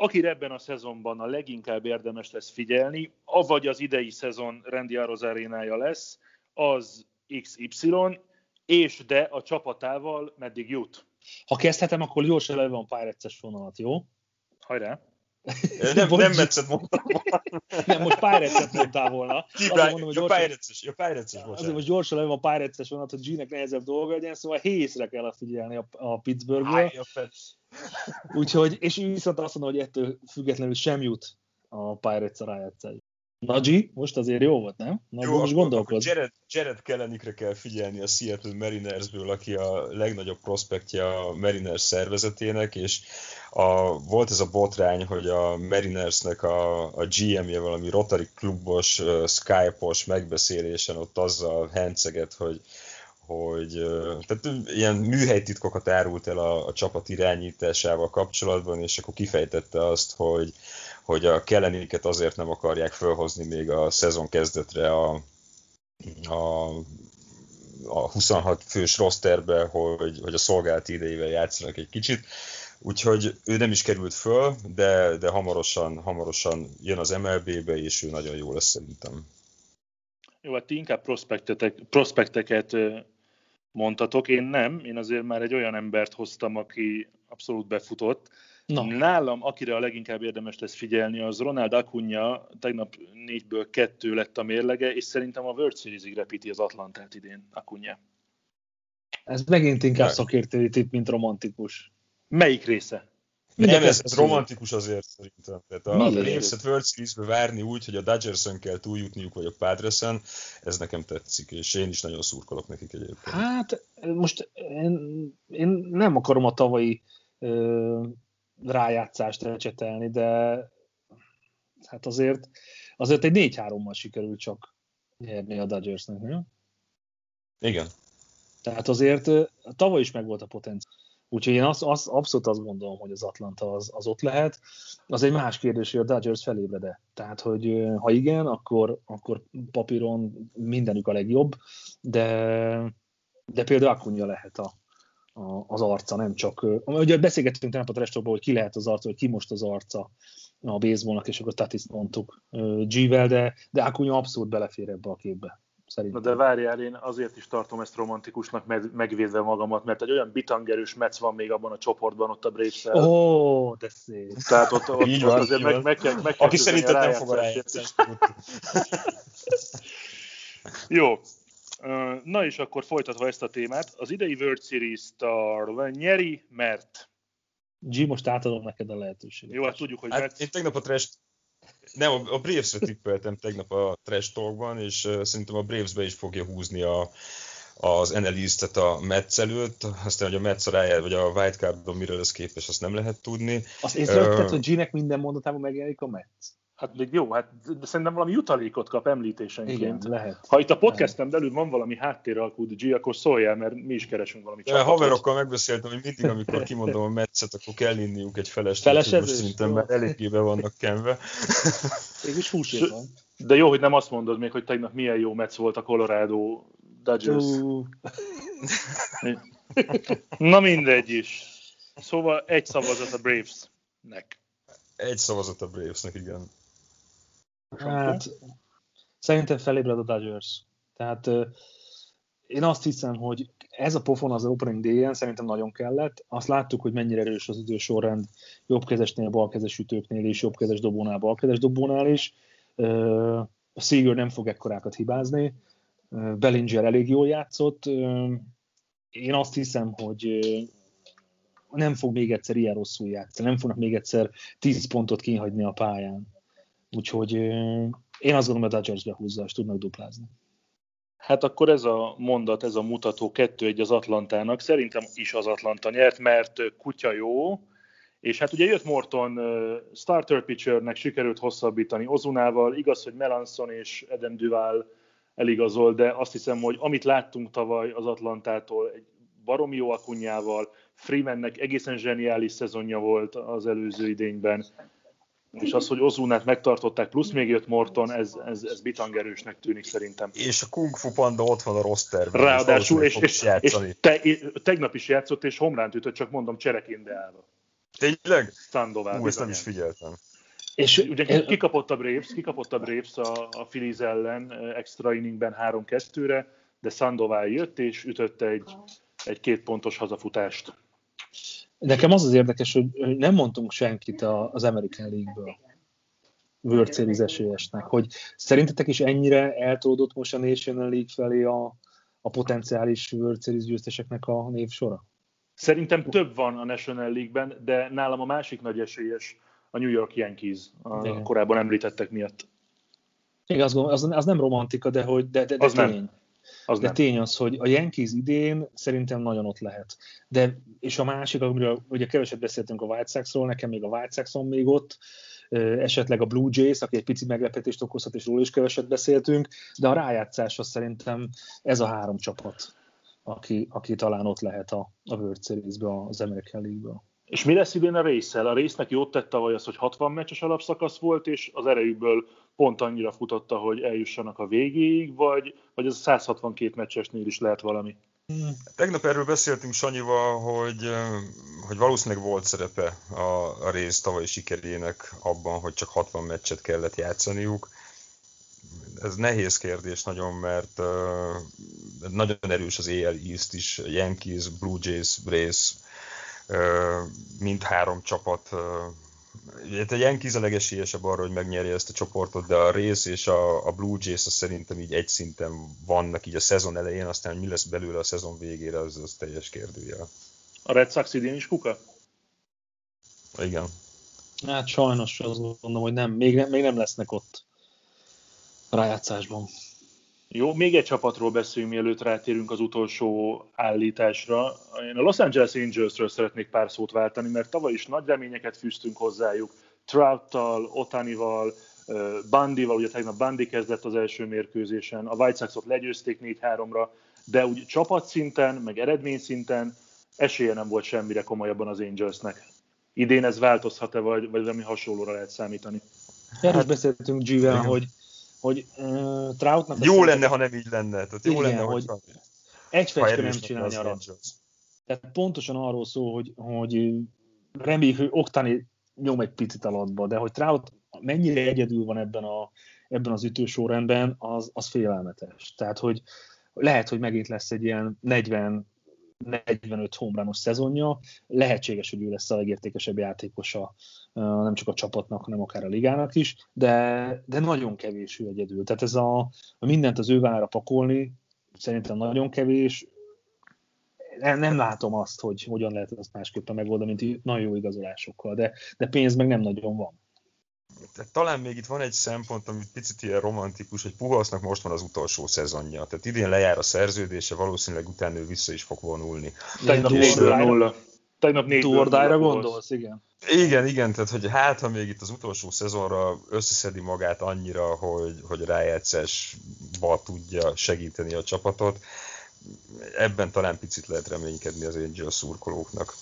Speaker 1: Aki ebben a szezonban a leginkább érdemes lesz figyelni, avagy az idei szezon Randy Arozarénája lesz, az XY, és de a csapatával meddig jut.
Speaker 2: Ha kezdhetem, akkor gyorsan előbb van Pirates-es vonalat, jó?
Speaker 1: Hajrá!
Speaker 3: Nem, nem Metszet mondtam.
Speaker 2: Nem, most Pirates-et mondtál volna.
Speaker 3: Azért mondom, hogy gyorsan, Pirates-es, jó, Pirates-es
Speaker 2: Azért most gyorsan előbb a Pirates-es vonat, hogy G-nek nehezebb dolga legyen, szóval hészre kell figyelni a, a Pittsburghből. Úgyhogy, és viszont azt mondom, hogy ettől függetlenül sem jut a Pirates a rájátszás. Na G, most azért jó volt, nem? Na, jó, most gondolkod.
Speaker 3: Jared, Jared Kellenikre kell figyelni a Seattle Marinersből, aki a legnagyobb prospektja a Mariners szervezetének, és a, volt ez a botrány, hogy a Marinersnek a, a GM-je valami Rotary klubos, uh, Skype-os megbeszélésen ott azzal henceget, hogy hogy tehát ilyen műhelytitkokat árult el a, a csapat irányításával kapcsolatban, és akkor kifejtette azt, hogy, hogy a kelleniket azért nem akarják felhozni még a szezon kezdetre a, a, a 26 fős rosterbe, hogy, hogy a szolgált idejével játszanak egy kicsit. Úgyhogy ő nem is került föl, de, de hamarosan, hamarosan jön az MLB-be, és ő nagyon jó lesz szerintem.
Speaker 1: Jó, hát ti inkább prospekteket mondtatok, én nem, én azért már egy olyan embert hoztam, aki abszolút befutott. No. Nálam, akire a leginkább érdemes lesz figyelni, az Ronald Acuna, tegnap négyből kettő lett a mérlege, és szerintem a World Series-ig repíti az Atlantát idén Acuna.
Speaker 2: Ez megint inkább szakértői tipp, mint romantikus.
Speaker 1: Melyik része?
Speaker 3: Nem, ez, ez romantikus azért szerintem. Tehát a Braves-et World Series-be várni úgy, hogy a Dodgers-ön kell túljutniuk, vagy a padres ez nekem tetszik, és én is nagyon szurkolok nekik egyébként.
Speaker 2: Hát most én, én nem akarom a tavalyi ö, rájátszást elcsetelni, de hát azért, azért egy 4-3-mal sikerült csak nyerni a Dodgersnek, nem?
Speaker 3: Igen.
Speaker 2: Tehát azért tavaly is megvolt a potenciál. Úgyhogy én azt, azt, abszolút azt gondolom, hogy az Atlanta az, az ott lehet. Az egy más kérdés, hogy a Dodgers felébred-e. Tehát, hogy ha igen, akkor, akkor papíron mindenük a legjobb, de, de például Akunya lehet a, a, az arca, nem csak... Ugye beszélgettünk tegnap a Trestokban, hogy ki lehet az arca, hogy ki most az arca a baseballnak, és akkor Tatis mondtuk G-vel, de, de Akunya abszolút belefér ebbe a képbe.
Speaker 1: Szerintem. Na de várjál, én azért is tartom ezt romantikusnak megvédve magamat, mert egy olyan bitangerős Metsz van még abban a csoportban, ott a braves
Speaker 2: Ó, oh, de szép.
Speaker 1: Tehát ott, ott, így van, azért meg, meg, kell, meg
Speaker 3: kell Aki szerinted nem fog a
Speaker 1: Jó. Na és akkor folytatva ezt a témát, az idei World Series Star nyeri, mert...
Speaker 2: G, most átadom neked a lehetőséget.
Speaker 1: Jó, hát tudjuk, hogy
Speaker 3: hát, mert... Én tegnap a trash nem, a Braves-re tippeltem tegnap a trash talkban, és uh, szerintem a Braves-be is fogja húzni a, az NL a Mets előtt, aztán, hogy a Mets a vagy a wildcardon mire lesz képes, azt nem lehet tudni.
Speaker 2: Azt észrevetted, uh, hogy G-nek minden mondatában megjelenik a Mets?
Speaker 1: Hát még jó, hát de szerintem valami jutalékot kap említésenként.
Speaker 2: Igen, lehet.
Speaker 1: Ha itt a podcastem belül van valami háttéralkú G, akkor szóljál, mert mi is keresünk valami csapatot.
Speaker 3: Haverokkal megbeszéltem, hogy mindig, amikor kimondom a meccet, akkor kell inniuk egy felest.
Speaker 2: Felesezés?
Speaker 3: Most szerintem már eléggé be vannak kenve.
Speaker 2: Mégis 20 év van.
Speaker 1: De jó, hogy nem azt mondod még, hogy tegnap milyen jó meccs volt a Colorado Dodgers. Na mindegy is. Szóval egy szavazat a Bravesnek.
Speaker 3: Egy szavazat a Bravesnek, igen.
Speaker 2: Hát, szerintem felébred a Dodgers. Tehát én azt hiszem, hogy ez a pofon az opening day szerintem nagyon kellett. Azt láttuk, hogy mennyire erős az idősorrend jobbkezesnél, balkezes ütőknél és jobbkezes dobónál, balkezes dobónál is. A Seager nem fog ekkorákat hibázni. Bellinger elég jól játszott. Én azt hiszem, hogy nem fog még egyszer ilyen rosszul játszani, nem fognak még egyszer 10 pontot kihagyni a pályán. Úgyhogy én azt gondolom, hogy a Dodgers behúzza, és tudnak duplázni.
Speaker 1: Hát akkor ez a mondat, ez a mutató kettő egy az Atlantának. Szerintem is az Atlanta nyert, mert kutya jó, és hát ugye jött Morton starter pitchernek, sikerült hosszabbítani Ozunával, igaz, hogy Melanson és Eden Duval eligazol, de azt hiszem, hogy amit láttunk tavaly az Atlantától, egy baromi jó akunyával, Freemannek egészen zseniális szezonja volt az előző idényben, és az, hogy Ozunát megtartották, plusz még jött Morton, ez, ez, ez bitangerősnek tűnik szerintem.
Speaker 3: És a Kung Fu Panda ott van a rosterben.
Speaker 1: Ráadásul, és, és, és, és te, tegnap is játszott, és homránt ütött, csak mondom, cserekinde állva.
Speaker 3: Tényleg?
Speaker 1: Sandoval.
Speaker 3: Ú, ezt nem is figyeltem.
Speaker 1: És ugye kikapott a Braves, kikapott a Braves a, a Phillies ellen extra inningben 3-2-re, de Sandoval jött és ütött egy, egy két pontos hazafutást.
Speaker 2: Nekem az az érdekes, hogy nem mondtunk senkit az American League-ből World Series esélyesnek, hogy szerintetek is ennyire eltódott most a National League felé a, a potenciális World Series győzteseknek a névsora?
Speaker 1: Szerintem több van a National League-ben, de nálam a másik nagy esélyes a New York Yankees, a Igen. korábban említettek miatt.
Speaker 2: Igen, az, az, az nem romantika, de, hogy, de, de, de
Speaker 1: az
Speaker 2: tény.
Speaker 1: Nem. Az
Speaker 2: de nem. tény az, hogy a Yankees idén szerintem nagyon ott lehet. De, és a másik, amiről ugye keveset beszéltünk a White Soxról, nekem még a White Soxon még ott, esetleg a Blue Jays, aki egy pici meglepetést okozhat, és róla is keveset beszéltünk, de a rájátszás az szerintem ez a három csapat, aki, aki talán ott lehet a, a World Series-be, az American League-ből.
Speaker 1: És mi lesz idén a részsel? A résznek jót tette vagy az, hogy 60 meccses alapszakasz volt, és az erejükből pont annyira futotta, hogy eljussanak a végéig, vagy, vagy ez a 162 meccsesnél is lehet valami?
Speaker 3: Tegnap erről beszéltünk Sanyival, hogy, hogy valószínűleg volt szerepe a, a rész tavalyi sikerének abban, hogy csak 60 meccset kellett játszaniuk. Ez nehéz kérdés nagyon, mert uh, nagyon erős az AL East is, Yankees, Blue Jays, Braves, mindhárom csapat a Yankees a legesélyesebb arra, hogy megnyerje ezt a csoportot, de a rész és a, a Blue Jays az szerintem így egy szinten vannak így a szezon elején, aztán mi lesz belőle a szezon végére, az, az teljes kérdőjel.
Speaker 1: A Red Sox idén is kuka?
Speaker 3: Igen.
Speaker 2: Hát sajnos azt gondolom, hogy nem, még, nem, még nem lesznek ott rájátszásban.
Speaker 1: Jó, még egy csapatról beszéljünk, mielőtt rátérünk az utolsó állításra. Én a Los Angeles Angelsről szeretnék pár szót váltani, mert tavaly is nagy reményeket fűztünk hozzájuk. Trouttal, Otanival, Bandival, ugye tegnap Bandi kezdett az első mérkőzésen, a White Sox-ot legyőzték 4-3-ra, de úgy csapatszinten, meg eredményszinten esélye nem volt semmire komolyabban az Angelsnek. Idén ez változhat-e, vagy, vagy valami hasonlóra lehet számítani?
Speaker 2: Erről beszéltünk g hogy hogy uh, Troutnak...
Speaker 3: Jó lenne, ha nem így lenne. Tehát jó igen, lenne, hogy
Speaker 2: egy fecske nem csinál nyarat. Tehát pontosan arról szól, hogy, hogy reméljük, hogy Oktani nyom egy picit alattba, de hogy Trout mennyire egyedül van ebben, a, ebben az ütősorrendben, az, az félelmetes. Tehát, hogy lehet, hogy megint lesz egy ilyen 40 45 homrános szezonja, lehetséges, hogy ő lesz a legértékesebb játékosa nem csak a csapatnak, hanem akár a ligának is, de, de nagyon kevés ő egyedül. Tehát ez a, a mindent az ő vállára pakolni, szerintem nagyon kevés. Nem, látom azt, hogy hogyan lehet ezt másképpen megoldani, mint nagyon jó igazolásokkal, de, de pénz meg nem nagyon van.
Speaker 3: Tehát talán még itt van egy szempont, ami picit ilyen romantikus, hogy Puhalsznak most van az utolsó szezonja. Tehát idén lejár a szerződése, valószínűleg utána ő vissza is fog vonulni.
Speaker 1: Tegnap 4
Speaker 2: Tegnap négy Tordára gondolsz, igen.
Speaker 3: Igen, igen, tehát hogy hát, ha még itt az utolsó szezonra összeszedi magát annyira, hogy, hogy rájátszásba tudja segíteni a csapatot, ebben talán picit lehet reménykedni az Angel szurkolóknak.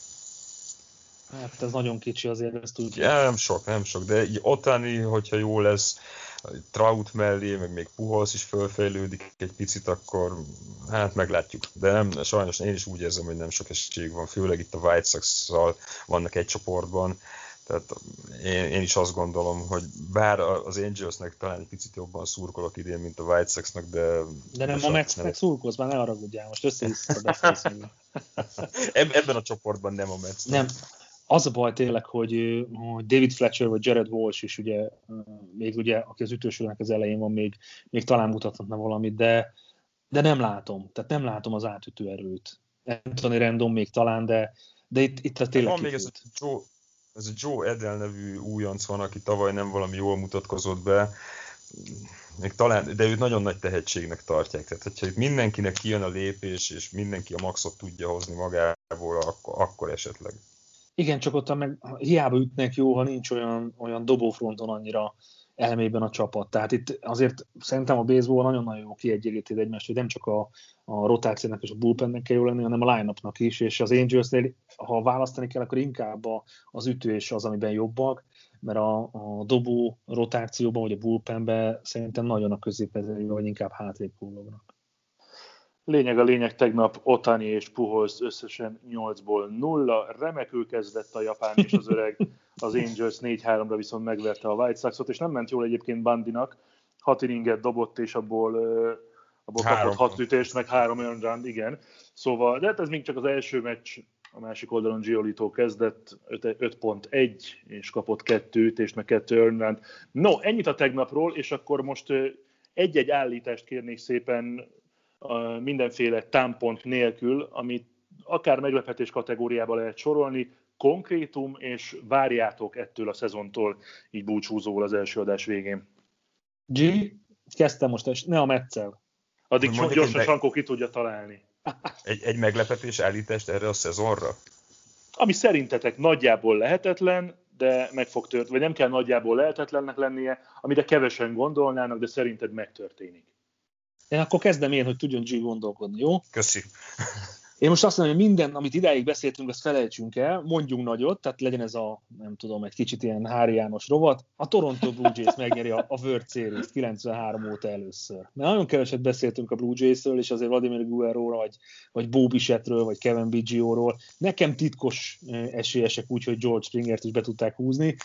Speaker 2: Hát ez nagyon kicsi azért, ezt tudjuk.
Speaker 3: Ja, nem sok, nem sok, de így Otani, hogyha jó lesz, Trout mellé, meg még Puholsz is fölfejlődik egy picit, akkor hát meglátjuk. De nem, sajnos én is úgy érzem, hogy nem sok esély van, főleg itt a White sox vannak egy csoportban, tehát én, én, is azt gondolom, hogy bár az Angelsnek talán egy picit jobban szurkolok idén, mint a White Sox-nak, de...
Speaker 2: De nem a Metsnek szurkolsz, már ne haragudjál, most össze a
Speaker 3: Ebben a csoportban nem a Metsnek.
Speaker 2: Nem, az a baj tényleg, hogy, hogy David Fletcher vagy Jared Walsh is ugye, még ugye, aki az ütősornak az elején van, még, még talán mutathatna valamit, de, de nem látom, tehát nem látom az átütő erőt. Anthony Random még talán, de, de itt, itt a tényleg
Speaker 3: Van még ez a, Joe, ez a Joe Edel nevű újonc van, aki tavaly nem valami jól mutatkozott be, még talán, de őt nagyon nagy tehetségnek tartják. Tehát, hogyha itt mindenkinek kijön a lépés, és mindenki a maxot tudja hozni magából, akkor, akkor esetleg.
Speaker 2: Igen, csak ott meg hiába ütnek jó, ha nincs olyan, olyan dobófronton annyira elmében a csapat. Tehát itt azért szerintem a baseball nagyon-nagyon jó kiegyenlíti egymást, hogy nem csak a, a rotációnak és a bullpennek kell jó lenni, hanem a line is, és az angels ha választani kell, akkor inkább a, az ütős az, amiben jobbak, mert a, a dobó rotációban, vagy a bullpenben szerintem nagyon a középezőjében, vagy inkább hátrébb hullognak.
Speaker 1: Lényeg a lényeg, tegnap Otani és Puholz összesen 8-ból 0, remekül kezdett a japán és az öreg, az Angels 4-3-ra viszont megverte a White Sox-ot, és nem ment jól egyébként Bandinak, 6 inninget dobott, és abból, abból kapott 6 ütést, meg 3 run, igen. Szóval, de hát ez még csak az első meccs, a másik oldalon Giolito kezdett 5.1, és kapott 2 ütést, meg 2 run. No, ennyit a tegnapról, és akkor most egy-egy állítást kérnék szépen mindenféle támpont nélkül, amit akár meglepetés kategóriába lehet sorolni, konkrétum, és várjátok ettől a szezontól így búcsúzóval az első adás végén.
Speaker 2: G, kezdtem most, ne a Metzel.
Speaker 1: Addig csak gyorsan meg... Sankó ki tudja találni.
Speaker 3: Egy, egy meglepetés állítást erre a szezonra?
Speaker 1: Ami szerintetek nagyjából lehetetlen, de meg fog történni, vagy nem kell nagyjából lehetetlennek lennie, amire kevesen gondolnának, de szerinted megtörténik.
Speaker 2: Én akkor kezdem én, hogy tudjon G gondolkodni, jó?
Speaker 3: Köszi.
Speaker 2: Én most azt mondom, hogy minden, amit idáig beszéltünk, azt felejtsünk el, mondjunk nagyot, tehát legyen ez a, nem tudom, egy kicsit ilyen Hári János rovat. A Toronto Blue Jays megnyeri a, a World Series 93 óta először. Mert nagyon keveset beszéltünk a Blue Jays-ről, és azért Vladimir Guerrero vagy, vagy Bo Bichetről, vagy Kevin Biggio-ról. Nekem titkos esélyesek úgy, hogy George Springert is be tudták húzni.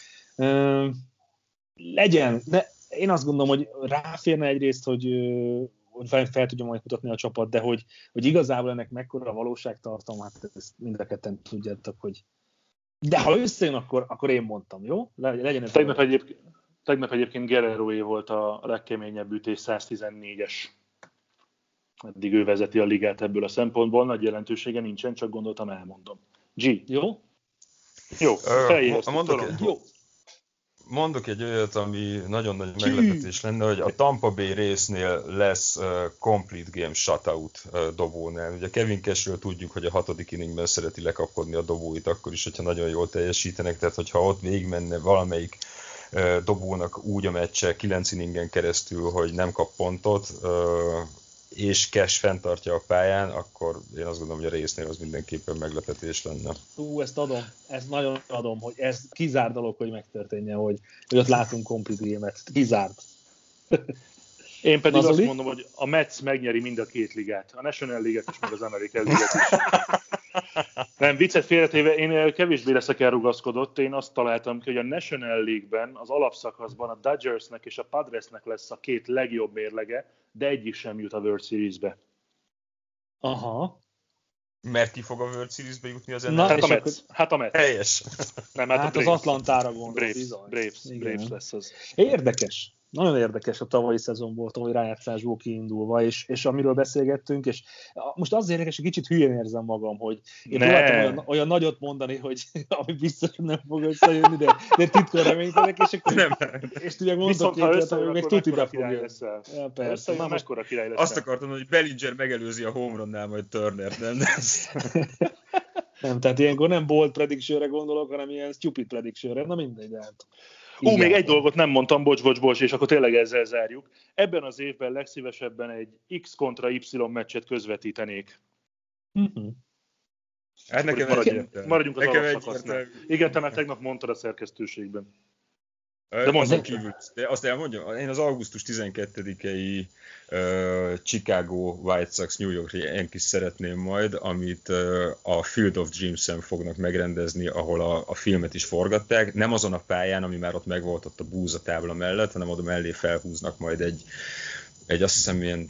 Speaker 2: Legyen, de én azt gondolom, hogy ráférne egyrészt, hogy hogy fel, fel tudja majd mutatni a csapat, de hogy, hogy igazából ennek mekkora a valóságtartalom, hát ezt mind a ketten tudjátok, hogy de ha összejön, akkor, akkor én mondtam, jó? Legyen ez
Speaker 1: tegnap, egyébként, tegnap egyébként Guerrero volt a legkeményebb ütés 114-es. Eddig ő vezeti a ligát ebből a szempontból, nagy jelentősége nincsen, csak gondoltam, elmondom. G.
Speaker 2: Jó?
Speaker 1: Jó, uh,
Speaker 3: mondok, Jó mondok egy olyat, ami nagyon nagy meglepetés lenne, hogy a Tampa Bay résznél lesz uh, complete game shutout uh, dobónál. Ugye Kevin Cashről tudjuk, hogy a hatodik inningben szereti lekapkodni a dobóit, akkor is, hogyha nagyon jól teljesítenek, tehát hogyha ott végigmenne valamelyik uh, dobónak úgy a meccse 9 inningen keresztül, hogy nem kap pontot, uh, és Cash fenntartja a pályán, akkor én azt gondolom, hogy a résznél az mindenképpen meglepetés lenne.
Speaker 2: Ú, ezt adom, ezt nagyon adom, hogy ez kizárt dolog, hogy megtörténjen, hogy, hogy ott látunk complete game-et. Kizárt.
Speaker 1: Én pedig Nazoli? azt mondom, hogy a Mets megnyeri mind a két ligát. A National League-et és meg az American League-et is. Nem, viccet félretéve, én kevésbé leszek elrugaszkodott. Én azt találtam ki, hogy a National League-ben, az alapszakaszban a Dodgersnek és a Padresnek lesz a két legjobb mérlege, de egyik sem jut a World Series-be.
Speaker 2: Aha.
Speaker 3: Mert ki fog a World Series-be jutni az
Speaker 1: Na, hát, a Mets. hát a Mets.
Speaker 3: Helyes.
Speaker 2: Nem, hát, hát az Atlantára gondol.
Speaker 1: Braves, Braves, Braves lesz az.
Speaker 2: Érdekes nagyon érdekes a tavalyi szezonból, tavalyi rájátszásból kiindulva, és, és amiről beszélgettünk, és most az érdekes, hogy kicsit hülyén érzem magam, hogy én ne. próbáltam olyan, olyan, nagyot mondani, hogy ami biztos nem fog összejönni, de, de titkon reménykedek, és akkor nem. és tudják mondtam két hogy meg tudja fog jönni.
Speaker 1: Ja, persze. Na, most király
Speaker 3: lesz. Azt akartam, hogy Bellinger megelőzi a home runnál majd Turner, nem?
Speaker 2: nem, tehát ilyenkor nem bold prediction gondolok, hanem ilyen stupid prediction Na mindegy, de hát.
Speaker 1: Ú, még egy dolgot nem mondtam, bocs, bocs, bocs, és akkor tényleg ezzel zárjuk. Ebben az évben legszívesebben egy X kontra Y meccset közvetítenék.
Speaker 3: Uh-huh. Hát nekem
Speaker 1: maradjunk, maradjunk az nekem alapszakasznál. Igen, te már tegnap mondtad a szerkesztőségben.
Speaker 3: De mondom kívül, de azt elmondjam, én az augusztus 12-i uh, Chicago White Sox New York Yankees szeretném majd, amit uh, a Field of Dreams-en fognak megrendezni, ahol a, a filmet is forgatták. Nem azon a pályán, ami már ott megvolt ott a búza tábla mellett, hanem oda mellé felhúznak majd egy, egy azt hiszem ilyen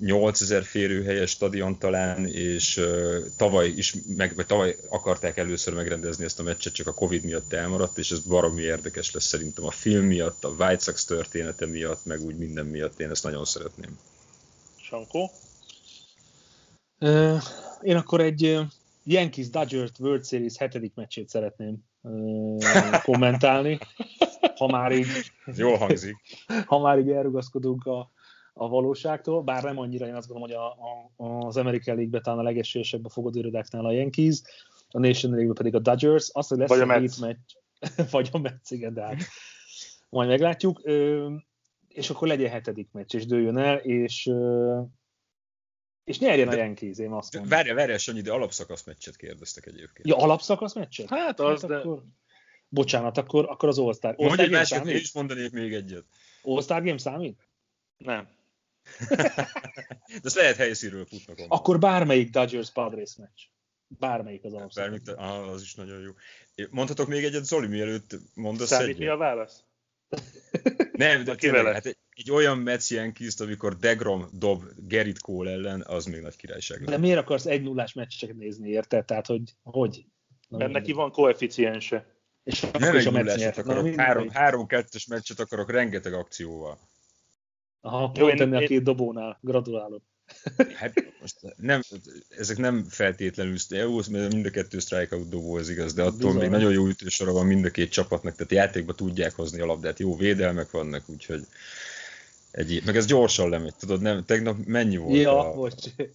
Speaker 3: 8000 férőhelyes stadion talán, és uh, tavaly is, meg, vagy tavaly akarták először megrendezni ezt a meccset, csak a Covid miatt elmaradt, és ez baromi érdekes lesz szerintem a film miatt, a White Sox története miatt, meg úgy minden miatt, én ezt nagyon szeretném.
Speaker 1: Sankó?
Speaker 2: Uh, én akkor egy uh, Yankees Dodgers World Series hetedik meccsét szeretném uh, kommentálni. ha már így...
Speaker 3: Jól hangzik.
Speaker 2: Ha már így elrugaszkodunk a, a valóságtól, bár nem annyira, én azt gondolom, hogy a, a, az American League-be talán a legesélyesebb a fogadőrödáknál a Yankees, a Nation League-be pedig a Dodgers, azt, hogy lesz
Speaker 1: vagy a,
Speaker 2: a hét meccs, vagy a Mets, igen, de hát majd meglátjuk, és akkor legyen hetedik meccs, és dőljön el, és és nyerjen a Yankees, én azt mondom.
Speaker 3: Várj, várj, Sanyi, de alapszakasz meccset kérdeztek egyébként.
Speaker 2: Ja, alapszakasz meccset?
Speaker 1: Hát az, hát de...
Speaker 2: Akkor... Bocsánat, akkor, akkor az All-Star.
Speaker 3: All Mondj egy másikat, én is mondanék még egyet.
Speaker 2: All-Star Game számít?
Speaker 1: Nem.
Speaker 3: De ezt lehet helyszínről futnak.
Speaker 2: Onnan. Akkor bármelyik Dodgers Padres meccs. Bármelyik az
Speaker 3: alapszakasz. ah, az is nagyon jó. Mondhatok még egyet, Zoli, mielőtt mondasz
Speaker 1: Számít egyet? mi a válasz?
Speaker 3: Nem, de tényleg, hát egy, egy olyan Mets Yankees, amikor Degrom dob Gerrit Cole ellen, az még nagy királyság.
Speaker 2: De miért akarsz egy nullás meccseket nézni, érted? Tehát, hogy hogy?
Speaker 1: Na, Mert neki van koeficiense.
Speaker 3: És nem egy nullásat akarok, három, három kettes meccset akarok rengeteg akcióval.
Speaker 2: Aha, Jó, pont ennél a két dobónál. Gratulálok.
Speaker 3: Hát most nem, ezek nem feltétlenül, jó, mert mind a kettő strikeout dobó, az igaz, de attól Bizony. még nagyon jó ütősora van mind a két csapatnak, tehát játékba tudják hozni a labdát, jó védelmek vannak, úgyhogy egy, meg ez gyorsan lemegy, tudod, nem, tegnap mennyi volt
Speaker 2: ja,
Speaker 3: a,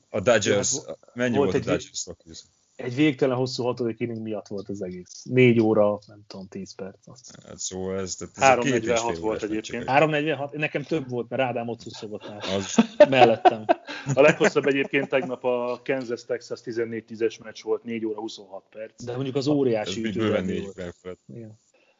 Speaker 3: a Dodgers, mennyi volt, volt a Dodgers
Speaker 2: egy végtelen hosszú hatodik inning miatt volt az egész. Négy óra, nem tudom, tíz perc. Azt.
Speaker 3: Hát szóval ez,
Speaker 1: ez 3.46 volt egyébként.
Speaker 2: 3.46? Nekem több volt, mert Ádám ott szuszogott már. Az. Mellettem.
Speaker 1: A leghosszabb egyébként tegnap a Kansas Texas 14-10-es meccs volt, 4 óra 26 perc.
Speaker 2: De mondjuk az óriási ütő.
Speaker 3: volt.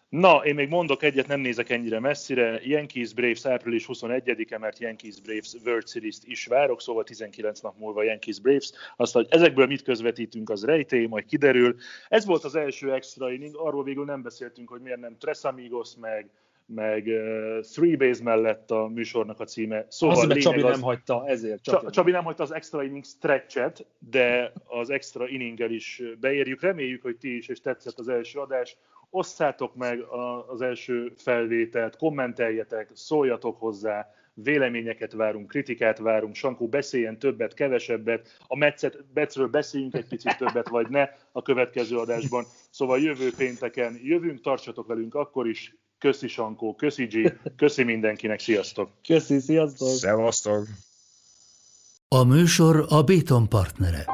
Speaker 1: Na, én még mondok egyet, nem nézek ennyire messzire. Yankees Braves április 21-e, mert Yankees Braves World Series-t is várok, szóval 19 nap múlva Yankees Braves. Azt, hogy ezekből mit közvetítünk, az rejtély, majd kiderül. Ez volt az első extra inning, arról végül nem beszéltünk, hogy miért nem Tres Amigos, meg, meg uh, Three Base mellett a műsornak a címe.
Speaker 2: Szóval az, mert Csabi az, nem hagyta, ezért.
Speaker 1: Csabi. Csabi nem hagyta az extra inning stretchet, de az extra inninggel is beérjük. Reméljük, hogy ti is, és tetszett az első adás osszátok meg az első felvételt, kommenteljetek, szóljatok hozzá, véleményeket várunk, kritikát várunk, Sankó beszéljen többet, kevesebbet, a Metszet, Betszről beszéljünk egy picit többet, vagy ne a következő adásban. Szóval jövő pénteken jövünk, tartsatok velünk akkor is. Köszi Sankó, köszi G, köszi mindenkinek, sziasztok!
Speaker 2: Köszi, sziasztok!
Speaker 3: Szevasztok!
Speaker 4: A műsor a Béton partnere.